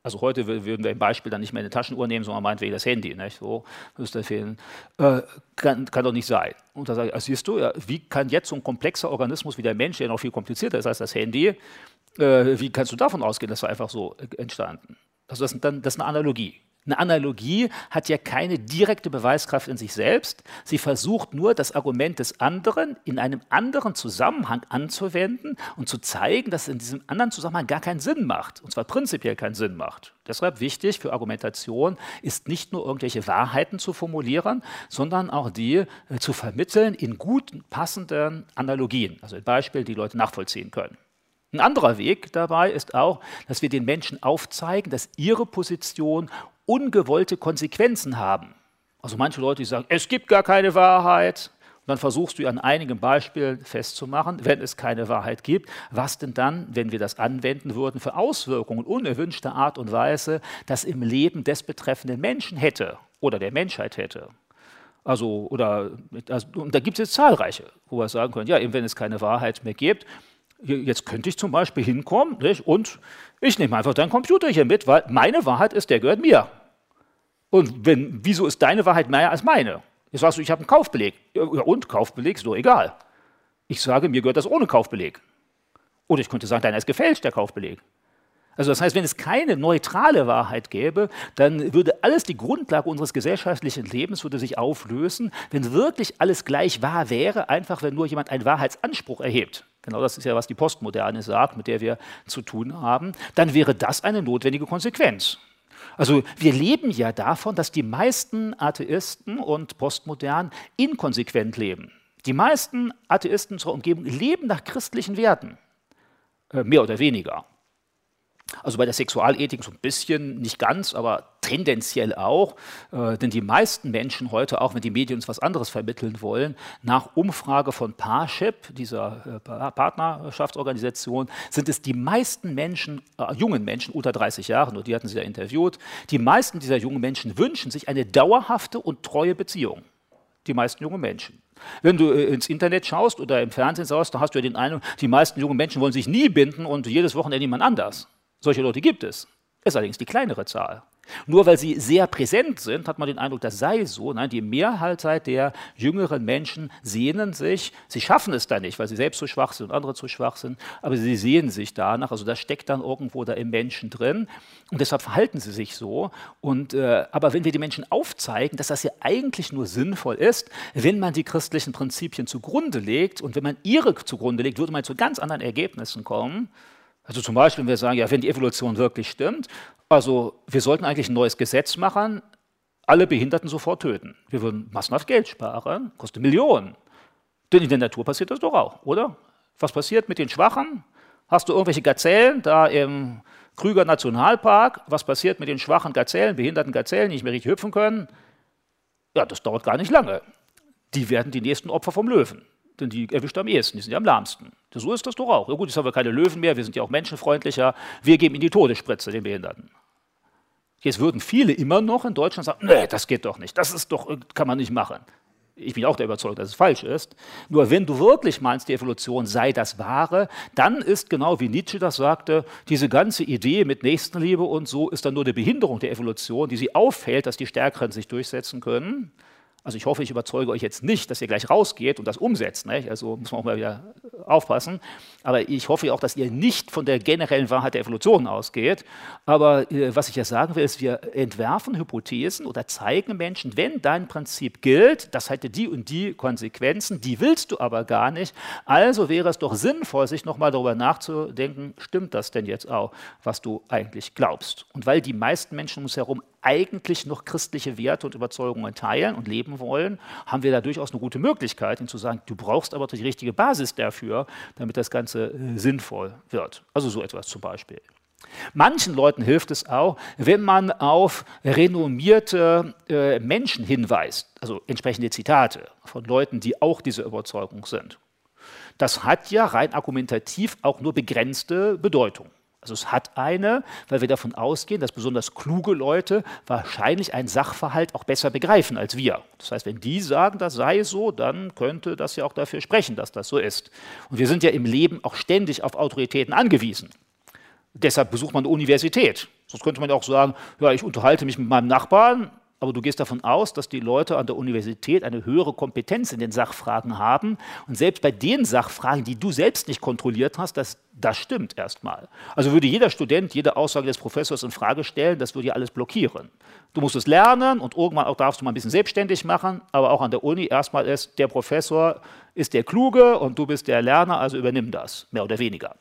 A: Also heute würden wir im Beispiel dann nicht mehr eine Taschenuhr nehmen, sondern meinetwegen das Handy. Nicht? So müsste fehlen. Äh, kann, kann, doch nicht sein. Und da sage ich, ah, siehst du, ja, wie kann jetzt so ein komplexer Organismus wie der Mensch, der noch viel komplizierter ist als das Handy, äh, wie kannst du davon ausgehen, dass er einfach so entstanden? Also das, das ist eine Analogie. Eine Analogie hat ja keine direkte Beweiskraft in sich selbst. Sie versucht nur, das Argument des anderen in einem anderen Zusammenhang anzuwenden und zu zeigen, dass es in diesem anderen Zusammenhang gar keinen Sinn macht. Und zwar prinzipiell keinen Sinn macht. Deshalb wichtig für Argumentation ist nicht nur irgendwelche Wahrheiten zu formulieren, sondern auch die äh, zu vermitteln in gut passenden Analogien. Also in Beispielen, die Leute nachvollziehen können. Ein anderer Weg dabei ist auch, dass wir den Menschen aufzeigen, dass ihre Position ungewollte Konsequenzen haben. Also manche Leute, die sagen, es gibt gar keine Wahrheit. Und dann versuchst du an einigen Beispielen festzumachen, wenn es keine Wahrheit gibt, was denn dann, wenn wir das anwenden würden, für Auswirkungen unerwünschter Art und Weise das im Leben des betreffenden Menschen hätte oder der Menschheit hätte. Also, oder, also, und da gibt es jetzt zahlreiche, wo wir sagen können, ja, eben wenn es keine Wahrheit mehr gibt, jetzt könnte ich zum Beispiel hinkommen nicht? und ich nehme einfach deinen Computer hier mit, weil meine Wahrheit ist, der gehört mir. Und wenn, wieso ist deine Wahrheit mehr als meine? Jetzt sagst du, ich habe einen Kaufbeleg. Ja, und Kaufbeleg ist doch egal. Ich sage, mir gehört das ohne Kaufbeleg. Oder ich könnte sagen, deiner ist gefälscht, der Kaufbeleg. Also das heißt, wenn es keine neutrale Wahrheit gäbe, dann würde alles die Grundlage unseres gesellschaftlichen Lebens würde sich auflösen, wenn wirklich alles gleich wahr wäre, einfach wenn nur jemand einen Wahrheitsanspruch erhebt. Genau das ist ja, was die Postmoderne sagt, mit der wir zu tun haben. Dann wäre das eine notwendige Konsequenz. Also wir leben ja davon, dass die meisten Atheisten und Postmodernen inkonsequent leben. Die meisten Atheisten unserer Umgebung leben nach christlichen Werten, äh, mehr oder weniger. Also bei der Sexualethik so ein bisschen, nicht ganz, aber tendenziell auch, äh, denn die meisten Menschen heute, auch wenn die Medien uns was anderes vermitteln wollen, nach Umfrage von Parship, dieser äh, Partnerschaftsorganisation, sind es die meisten Menschen, äh, jungen Menschen unter 30 Jahren, und die hatten sie ja interviewt, die meisten dieser jungen Menschen wünschen sich eine dauerhafte und treue Beziehung. Die meisten jungen Menschen. Wenn du äh, ins Internet schaust oder im Fernsehen schaust, dann hast du ja den Eindruck, die meisten jungen Menschen wollen sich nie binden und jedes Wochenende jemand anders. Solche Leute gibt es. Ist allerdings die kleinere Zahl. Nur weil sie sehr präsent sind, hat man den Eindruck, das sei so. Nein, die Mehrheit der jüngeren Menschen sehnen sich, sie schaffen es da nicht, weil sie selbst zu schwach sind und andere zu schwach sind, aber sie sehnen sich danach. Also das steckt dann irgendwo da im Menschen drin und deshalb verhalten sie sich so. Und, äh, aber wenn wir den Menschen aufzeigen, dass das ja eigentlich nur sinnvoll ist, wenn man die christlichen Prinzipien zugrunde legt und wenn man ihre zugrunde legt, würde man zu ganz anderen Ergebnissen kommen. Also zum Beispiel, wenn wir sagen, ja, wenn die Evolution wirklich stimmt, also wir sollten eigentlich ein neues Gesetz machen, alle Behinderten sofort töten. Wir würden massenhaft Geld sparen, kostet Millionen. Denn in der Natur passiert das doch auch, oder? Was passiert mit den Schwachen? Hast du irgendwelche Gazellen da im Krüger Nationalpark? Was passiert mit den schwachen Gazellen, behinderten Gazellen, die nicht mehr richtig hüpfen können? Ja, das dauert gar nicht lange. Die werden die nächsten Opfer vom Löwen denn die erwischt am ehesten, die sind ja am lahmsten. So ist das doch auch. Ja gut, jetzt haben wir keine Löwen mehr, wir sind ja auch menschenfreundlicher, wir geben ihnen die Todesspritze, den Behinderten. Jetzt würden viele immer noch in Deutschland sagen, nee, das geht doch nicht, das ist doch, kann man nicht machen. Ich bin auch der Überzeugung, dass es falsch ist. Nur wenn du wirklich meinst, die Evolution sei das Wahre, dann ist genau wie Nietzsche das sagte, diese ganze Idee mit Nächstenliebe und so ist dann nur eine Behinderung der Evolution, die sie aufhält, dass die Stärkeren sich durchsetzen können. Also ich hoffe, ich überzeuge euch jetzt nicht, dass ihr gleich rausgeht und das umsetzt. Nicht? Also muss man auch mal wieder aufpassen. Aber ich hoffe auch, dass ihr nicht von der generellen Wahrheit der Evolution ausgeht. Aber äh, was ich ja sagen will, ist, wir entwerfen Hypothesen oder zeigen Menschen, wenn dein Prinzip gilt, das hätte die und die Konsequenzen, die willst du aber gar nicht. Also wäre es doch sinnvoll, sich nochmal darüber nachzudenken, stimmt das denn jetzt auch, was du eigentlich glaubst? Und weil die meisten Menschen um uns herum eigentlich noch christliche Werte und Überzeugungen teilen und leben wollen, haben wir da durchaus eine gute Möglichkeit, ihnen zu sagen, du brauchst aber die richtige Basis dafür, damit das Ganze äh, sinnvoll wird. Also so etwas zum Beispiel. Manchen Leuten hilft es auch, wenn man auf renommierte äh, Menschen hinweist, also entsprechende Zitate von Leuten, die auch diese Überzeugung sind. Das hat ja rein argumentativ auch nur begrenzte Bedeutung. Also es hat eine, weil wir davon ausgehen, dass besonders kluge Leute wahrscheinlich einen Sachverhalt auch besser begreifen als wir. Das heißt, wenn die sagen, das sei so, dann könnte das ja auch dafür sprechen, dass das so ist. Und wir sind ja im Leben auch ständig auf Autoritäten angewiesen. Deshalb besucht man eine Universität. Sonst könnte man ja auch sagen, ja, ich unterhalte mich mit meinem Nachbarn, aber du gehst davon aus, dass die Leute an der Universität eine höhere Kompetenz in den Sachfragen haben. Und selbst bei den Sachfragen, die du selbst nicht kontrolliert hast, das, das stimmt erstmal. Also würde jeder Student jede Aussage des Professors in Frage stellen, das würde ja alles blockieren. Du musst es lernen und irgendwann auch darfst du mal ein bisschen selbstständig machen, aber auch an der Uni erstmal ist der Professor ist der Kluge und du bist der Lerner, also übernimm das, mehr oder weniger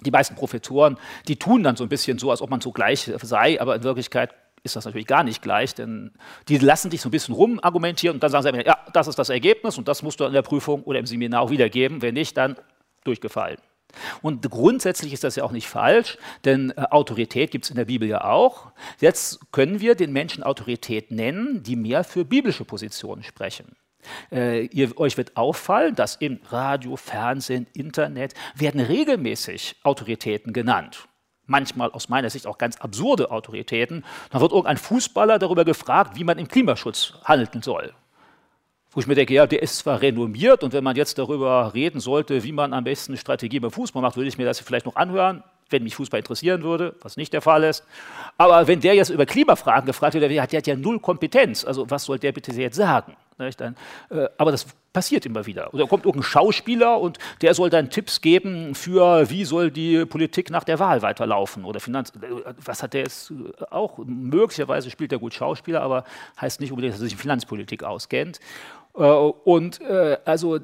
A: die meisten Professoren, die tun dann so ein bisschen so, als ob man so gleich sei, aber in Wirklichkeit ist das natürlich gar nicht gleich, denn die lassen dich so ein bisschen rumargumentieren und dann sagen sie, ja, das ist das Ergebnis und das musst du in der Prüfung oder im Seminar auch wiedergeben. Wenn nicht, dann durchgefallen. Und grundsätzlich ist das ja auch nicht falsch, denn äh, Autorität gibt es in der Bibel ja auch. Jetzt können wir den Menschen Autorität nennen, die mehr für biblische Positionen sprechen. Äh, ihr, euch wird auffallen, dass im Radio, Fernsehen, Internet werden regelmäßig Autoritäten genannt manchmal aus meiner Sicht auch ganz absurde Autoritäten. Dann wird irgendein Fußballer darüber gefragt, wie man im Klimaschutz handeln soll. Wo ich mir denke, ja, der ist zwar renommiert und wenn man jetzt darüber reden sollte, wie man am besten Strategie beim Fußball macht, würde ich mir das vielleicht noch anhören, wenn mich Fußball interessieren würde, was nicht der Fall ist. Aber wenn der jetzt über Klimafragen gefragt wird, der hat ja null Kompetenz. Also was soll der bitte jetzt sagen? Dann, äh, aber das passiert immer wieder. Oder kommt irgendein Schauspieler und der soll dann Tipps geben für, wie soll die Politik nach der Wahl weiterlaufen oder Finanz. Äh, was hat der jetzt auch? Möglicherweise spielt er gut Schauspieler, aber heißt nicht unbedingt, dass er sich in Finanzpolitik auskennt. Äh, und äh, also,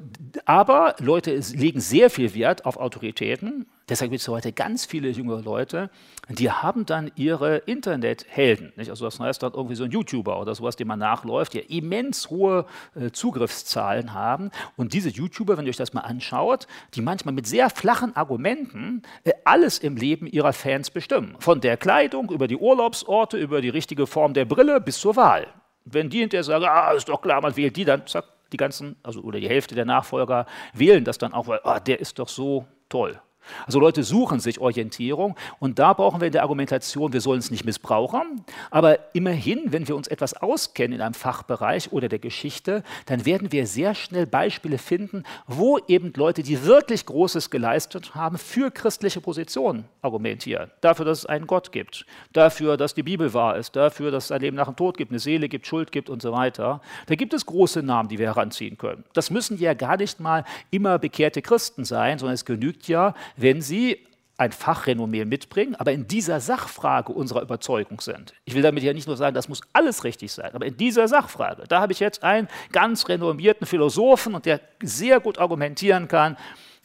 A: aber Leute legen sehr viel Wert auf Autoritäten. Deshalb gibt es heute ganz viele junge Leute, die haben dann ihre Internethelden. Nicht? Also das heißt dann irgendwie so ein YouTuber oder sowas, dem man nachläuft, die immens hohe äh, Zugriffszahlen haben. Und diese YouTuber, wenn ihr euch das mal anschaut, die manchmal mit sehr flachen Argumenten äh, alles im Leben ihrer Fans bestimmen. Von der Kleidung über die Urlaubsorte, über die richtige Form der Brille bis zur Wahl. Wenn die hinterher sagen, ah, ist doch klar, man wählt die, dann zack, die ganzen, also oder die Hälfte der Nachfolger wählen das dann auch, weil ah, der ist doch so toll. Also Leute suchen sich Orientierung und da brauchen wir in der Argumentation, wir sollen es nicht missbrauchen, aber immerhin, wenn wir uns etwas auskennen in einem Fachbereich oder der Geschichte, dann werden wir sehr schnell Beispiele finden, wo eben Leute, die wirklich Großes geleistet haben, für christliche Positionen argumentieren. Dafür, dass es einen Gott gibt, dafür, dass die Bibel wahr ist, dafür, dass es ein Leben nach dem Tod gibt, eine Seele gibt, Schuld gibt und so weiter. Da gibt es große Namen, die wir heranziehen können. Das müssen ja gar nicht mal immer bekehrte Christen sein, sondern es genügt ja, wenn sie ein Fachrenommee mitbringen, aber in dieser Sachfrage unserer Überzeugung sind. Ich will damit ja nicht nur sagen, das muss alles richtig sein, aber in dieser Sachfrage, da habe ich jetzt einen ganz renommierten Philosophen und der sehr gut argumentieren kann,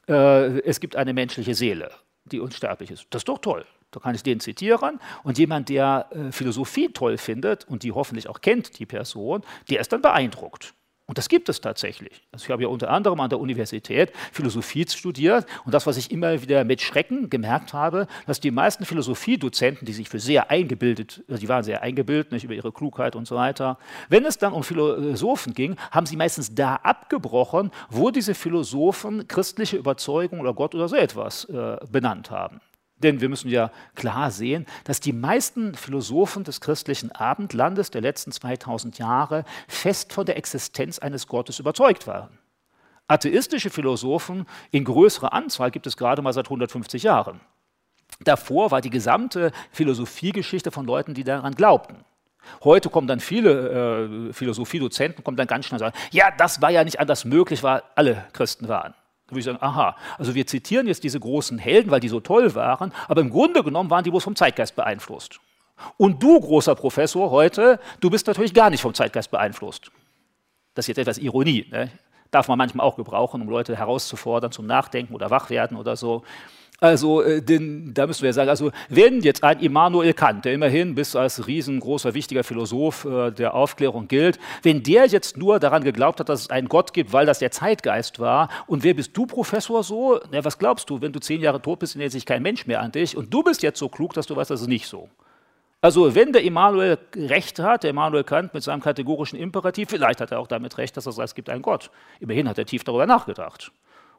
A: äh, es gibt eine menschliche Seele, die unsterblich ist. Das ist doch toll. Da kann ich den zitieren und jemand, der äh, Philosophie toll findet und die hoffentlich auch kennt, die Person, der ist dann beeindruckt. Und das gibt es tatsächlich. Also ich habe ja unter anderem an der Universität Philosophie studiert und das, was ich immer wieder mit Schrecken gemerkt habe, dass die meisten Philosophiedozenten, die sich für sehr eingebildet, also die waren sehr eingebildet nicht, über ihre Klugheit und so weiter, wenn es dann um Philosophen ging, haben sie meistens da abgebrochen, wo diese Philosophen christliche Überzeugung oder Gott oder so etwas äh, benannt haben. Denn wir müssen ja klar sehen, dass die meisten Philosophen des christlichen Abendlandes der letzten 2000 Jahre fest von der Existenz eines Gottes überzeugt waren. Atheistische Philosophen in größerer Anzahl gibt es gerade mal seit 150 Jahren. Davor war die gesamte Philosophiegeschichte von Leuten, die daran glaubten. Heute kommen dann viele äh, Philosophiedozenten, kommen dann ganz schnell und sagen, ja, das war ja nicht anders möglich, weil alle Christen waren. Da würde ich sagen, aha, also wir zitieren jetzt diese großen Helden, weil die so toll waren, aber im Grunde genommen waren die bloß vom Zeitgeist beeinflusst. Und du, großer Professor, heute, du bist natürlich gar nicht vom Zeitgeist beeinflusst. Das ist jetzt etwas Ironie. Ne? Darf man manchmal auch gebrauchen, um Leute herauszufordern zum Nachdenken oder Wachwerden oder so. Also äh, den, da müssen wir sagen, also wenn jetzt ein Immanuel Kant, der immerhin bis als riesengroßer, wichtiger Philosoph äh, der Aufklärung gilt, wenn der jetzt nur daran geglaubt hat, dass es einen Gott gibt, weil das der Zeitgeist war, und wer bist du, Professor, so? Na, was glaubst du, wenn du zehn Jahre tot bist, erinnert sich kein Mensch mehr an dich, und du bist jetzt so klug, dass du weißt, das ist nicht so. Also wenn der Immanuel recht hat, der Immanuel Kant mit seinem kategorischen Imperativ, vielleicht hat er auch damit recht, dass er sagt, es gibt einen Gott. Immerhin hat er tief darüber nachgedacht.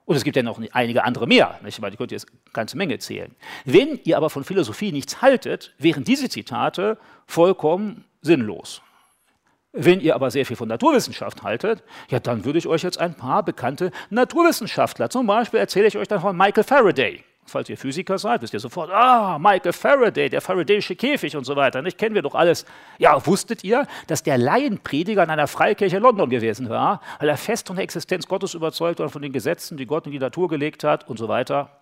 A: Und es gibt ja noch einige andere mehr, nicht? weil ich könnte jetzt eine ganze Menge zählen. Wenn ihr aber von Philosophie nichts haltet, wären diese Zitate vollkommen sinnlos. Wenn ihr aber sehr viel von Naturwissenschaft haltet, ja, dann würde ich euch jetzt ein paar bekannte Naturwissenschaftler, zum Beispiel erzähle ich euch dann von Michael Faraday. Falls ihr Physiker seid, wisst ihr sofort, ah, Michael Faraday, der Faradayische Käfig und so weiter. Nicht kennen wir doch alles. Ja, wusstet ihr, dass der Laienprediger in einer Freikirche in London gewesen war, weil er fest von der Existenz Gottes überzeugt war, von den Gesetzen, die Gott in die Natur gelegt hat und so weiter?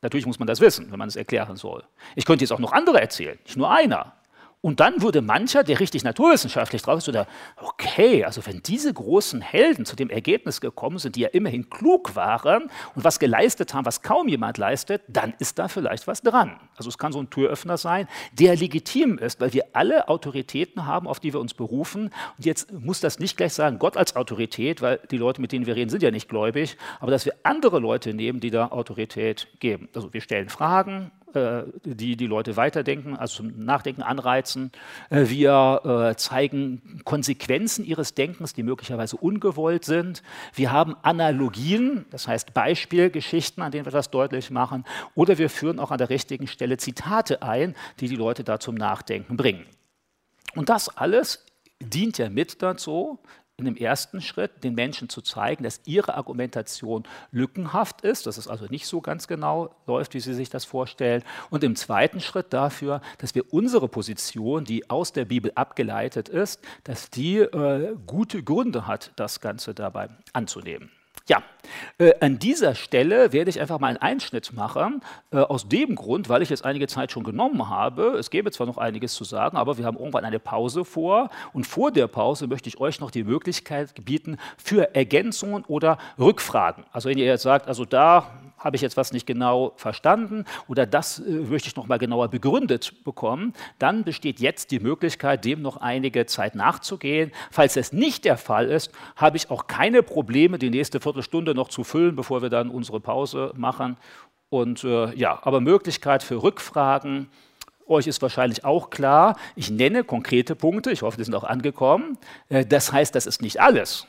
A: Natürlich muss man das wissen, wenn man es erklären soll. Ich könnte jetzt auch noch andere erzählen, nicht nur einer. Und dann würde mancher, der richtig naturwissenschaftlich drauf ist, oder okay, also wenn diese großen Helden zu dem Ergebnis gekommen sind, die ja immerhin klug waren und was geleistet haben, was kaum jemand leistet, dann ist da vielleicht was dran. Also es kann so ein Türöffner sein, der legitim ist, weil wir alle Autoritäten haben, auf die wir uns berufen. Und jetzt muss das nicht gleich sagen, Gott als Autorität, weil die Leute, mit denen wir reden, sind ja nicht gläubig, aber dass wir andere Leute nehmen, die da Autorität geben. Also wir stellen Fragen, die die Leute weiterdenken, also zum Nachdenken anreizen. Äh, wir äh, zeigen Konsequenzen ihres Denkens, die möglicherweise ungewollt sind. Wir haben Analogien, das heißt Beispielgeschichten, an denen wir das deutlich machen. Oder wir führen auch an der richtigen Stelle Zitate ein, die die Leute da zum Nachdenken bringen. Und das alles dient ja mit dazu, in dem ersten Schritt den Menschen zu zeigen, dass ihre Argumentation lückenhaft ist, dass es also nicht so ganz genau läuft, wie sie sich das vorstellen. Und im zweiten Schritt dafür, dass wir unsere Position, die aus der Bibel abgeleitet ist, dass die äh, gute Gründe hat, das Ganze dabei anzunehmen. Ja, äh, an dieser Stelle werde ich einfach mal einen Einschnitt machen, äh, aus dem Grund, weil ich jetzt einige Zeit schon genommen habe. Es gäbe zwar noch einiges zu sagen, aber wir haben irgendwann eine Pause vor und vor der Pause möchte ich euch noch die Möglichkeit bieten für Ergänzungen oder Rückfragen. Also wenn ihr jetzt sagt, also da habe ich jetzt was nicht genau verstanden oder das äh, möchte ich noch mal genauer begründet bekommen, dann besteht jetzt die Möglichkeit, dem noch einige Zeit nachzugehen. Falls es nicht der Fall ist, habe ich auch keine Probleme, die nächste Viertelstunde noch zu füllen, bevor wir dann unsere Pause machen. Und äh, ja, aber Möglichkeit für Rückfragen. Euch ist wahrscheinlich auch klar, ich nenne konkrete Punkte, ich hoffe, die sind auch angekommen. Äh, das heißt, das ist nicht alles.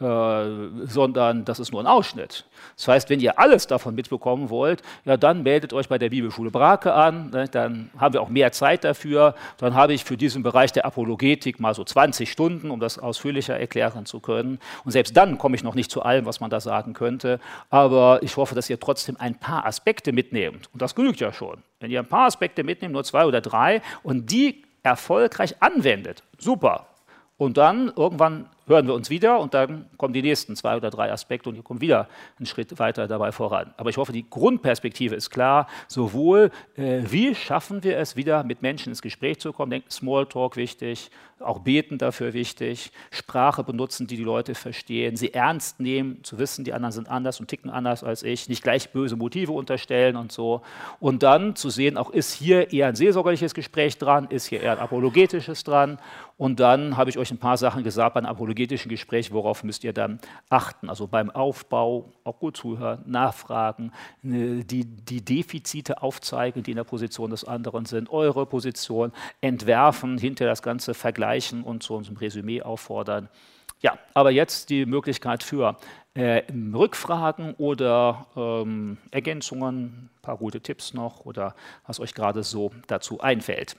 A: Äh, sondern das ist nur ein Ausschnitt. Das heißt, wenn ihr alles davon mitbekommen wollt, ja, dann meldet euch bei der Bibelschule Brake an, ne, dann haben wir auch mehr Zeit dafür. Dann habe ich für diesen Bereich der Apologetik mal so 20 Stunden, um das ausführlicher erklären zu können. Und selbst dann komme ich noch nicht zu allem, was man da sagen könnte. Aber ich hoffe, dass ihr trotzdem ein paar Aspekte mitnehmt. Und das genügt ja schon. Wenn ihr ein paar Aspekte mitnehmt, nur zwei oder drei, und die erfolgreich anwendet, super. Und dann irgendwann hören wir uns wieder und dann kommen die nächsten zwei oder drei Aspekte und ihr kommt wieder einen Schritt weiter dabei voran. Aber ich hoffe, die Grundperspektive ist klar. Sowohl, äh, wie schaffen wir es, wieder mit Menschen ins Gespräch zu kommen, denken Smalltalk wichtig, auch Beten dafür wichtig, Sprache benutzen, die die Leute verstehen, sie ernst nehmen, zu wissen, die anderen sind anders und ticken anders als ich, nicht gleich böse Motive unterstellen und so. Und dann zu sehen, auch ist hier eher ein seelsorgerliches Gespräch dran, ist hier eher ein apologetisches dran. Und dann habe ich euch ein paar Sachen gesagt beim apologetischen Gespräch, worauf müsst ihr dann achten. Also beim Aufbau auch gut zuhören, nachfragen, ne, die, die Defizite aufzeigen, die in der Position des anderen sind, eure Position entwerfen, hinter das Ganze vergleichen und zu unserem Resümee auffordern. Ja, aber jetzt die Möglichkeit für äh, Rückfragen oder ähm, Ergänzungen, ein paar gute Tipps noch oder was euch gerade so dazu einfällt.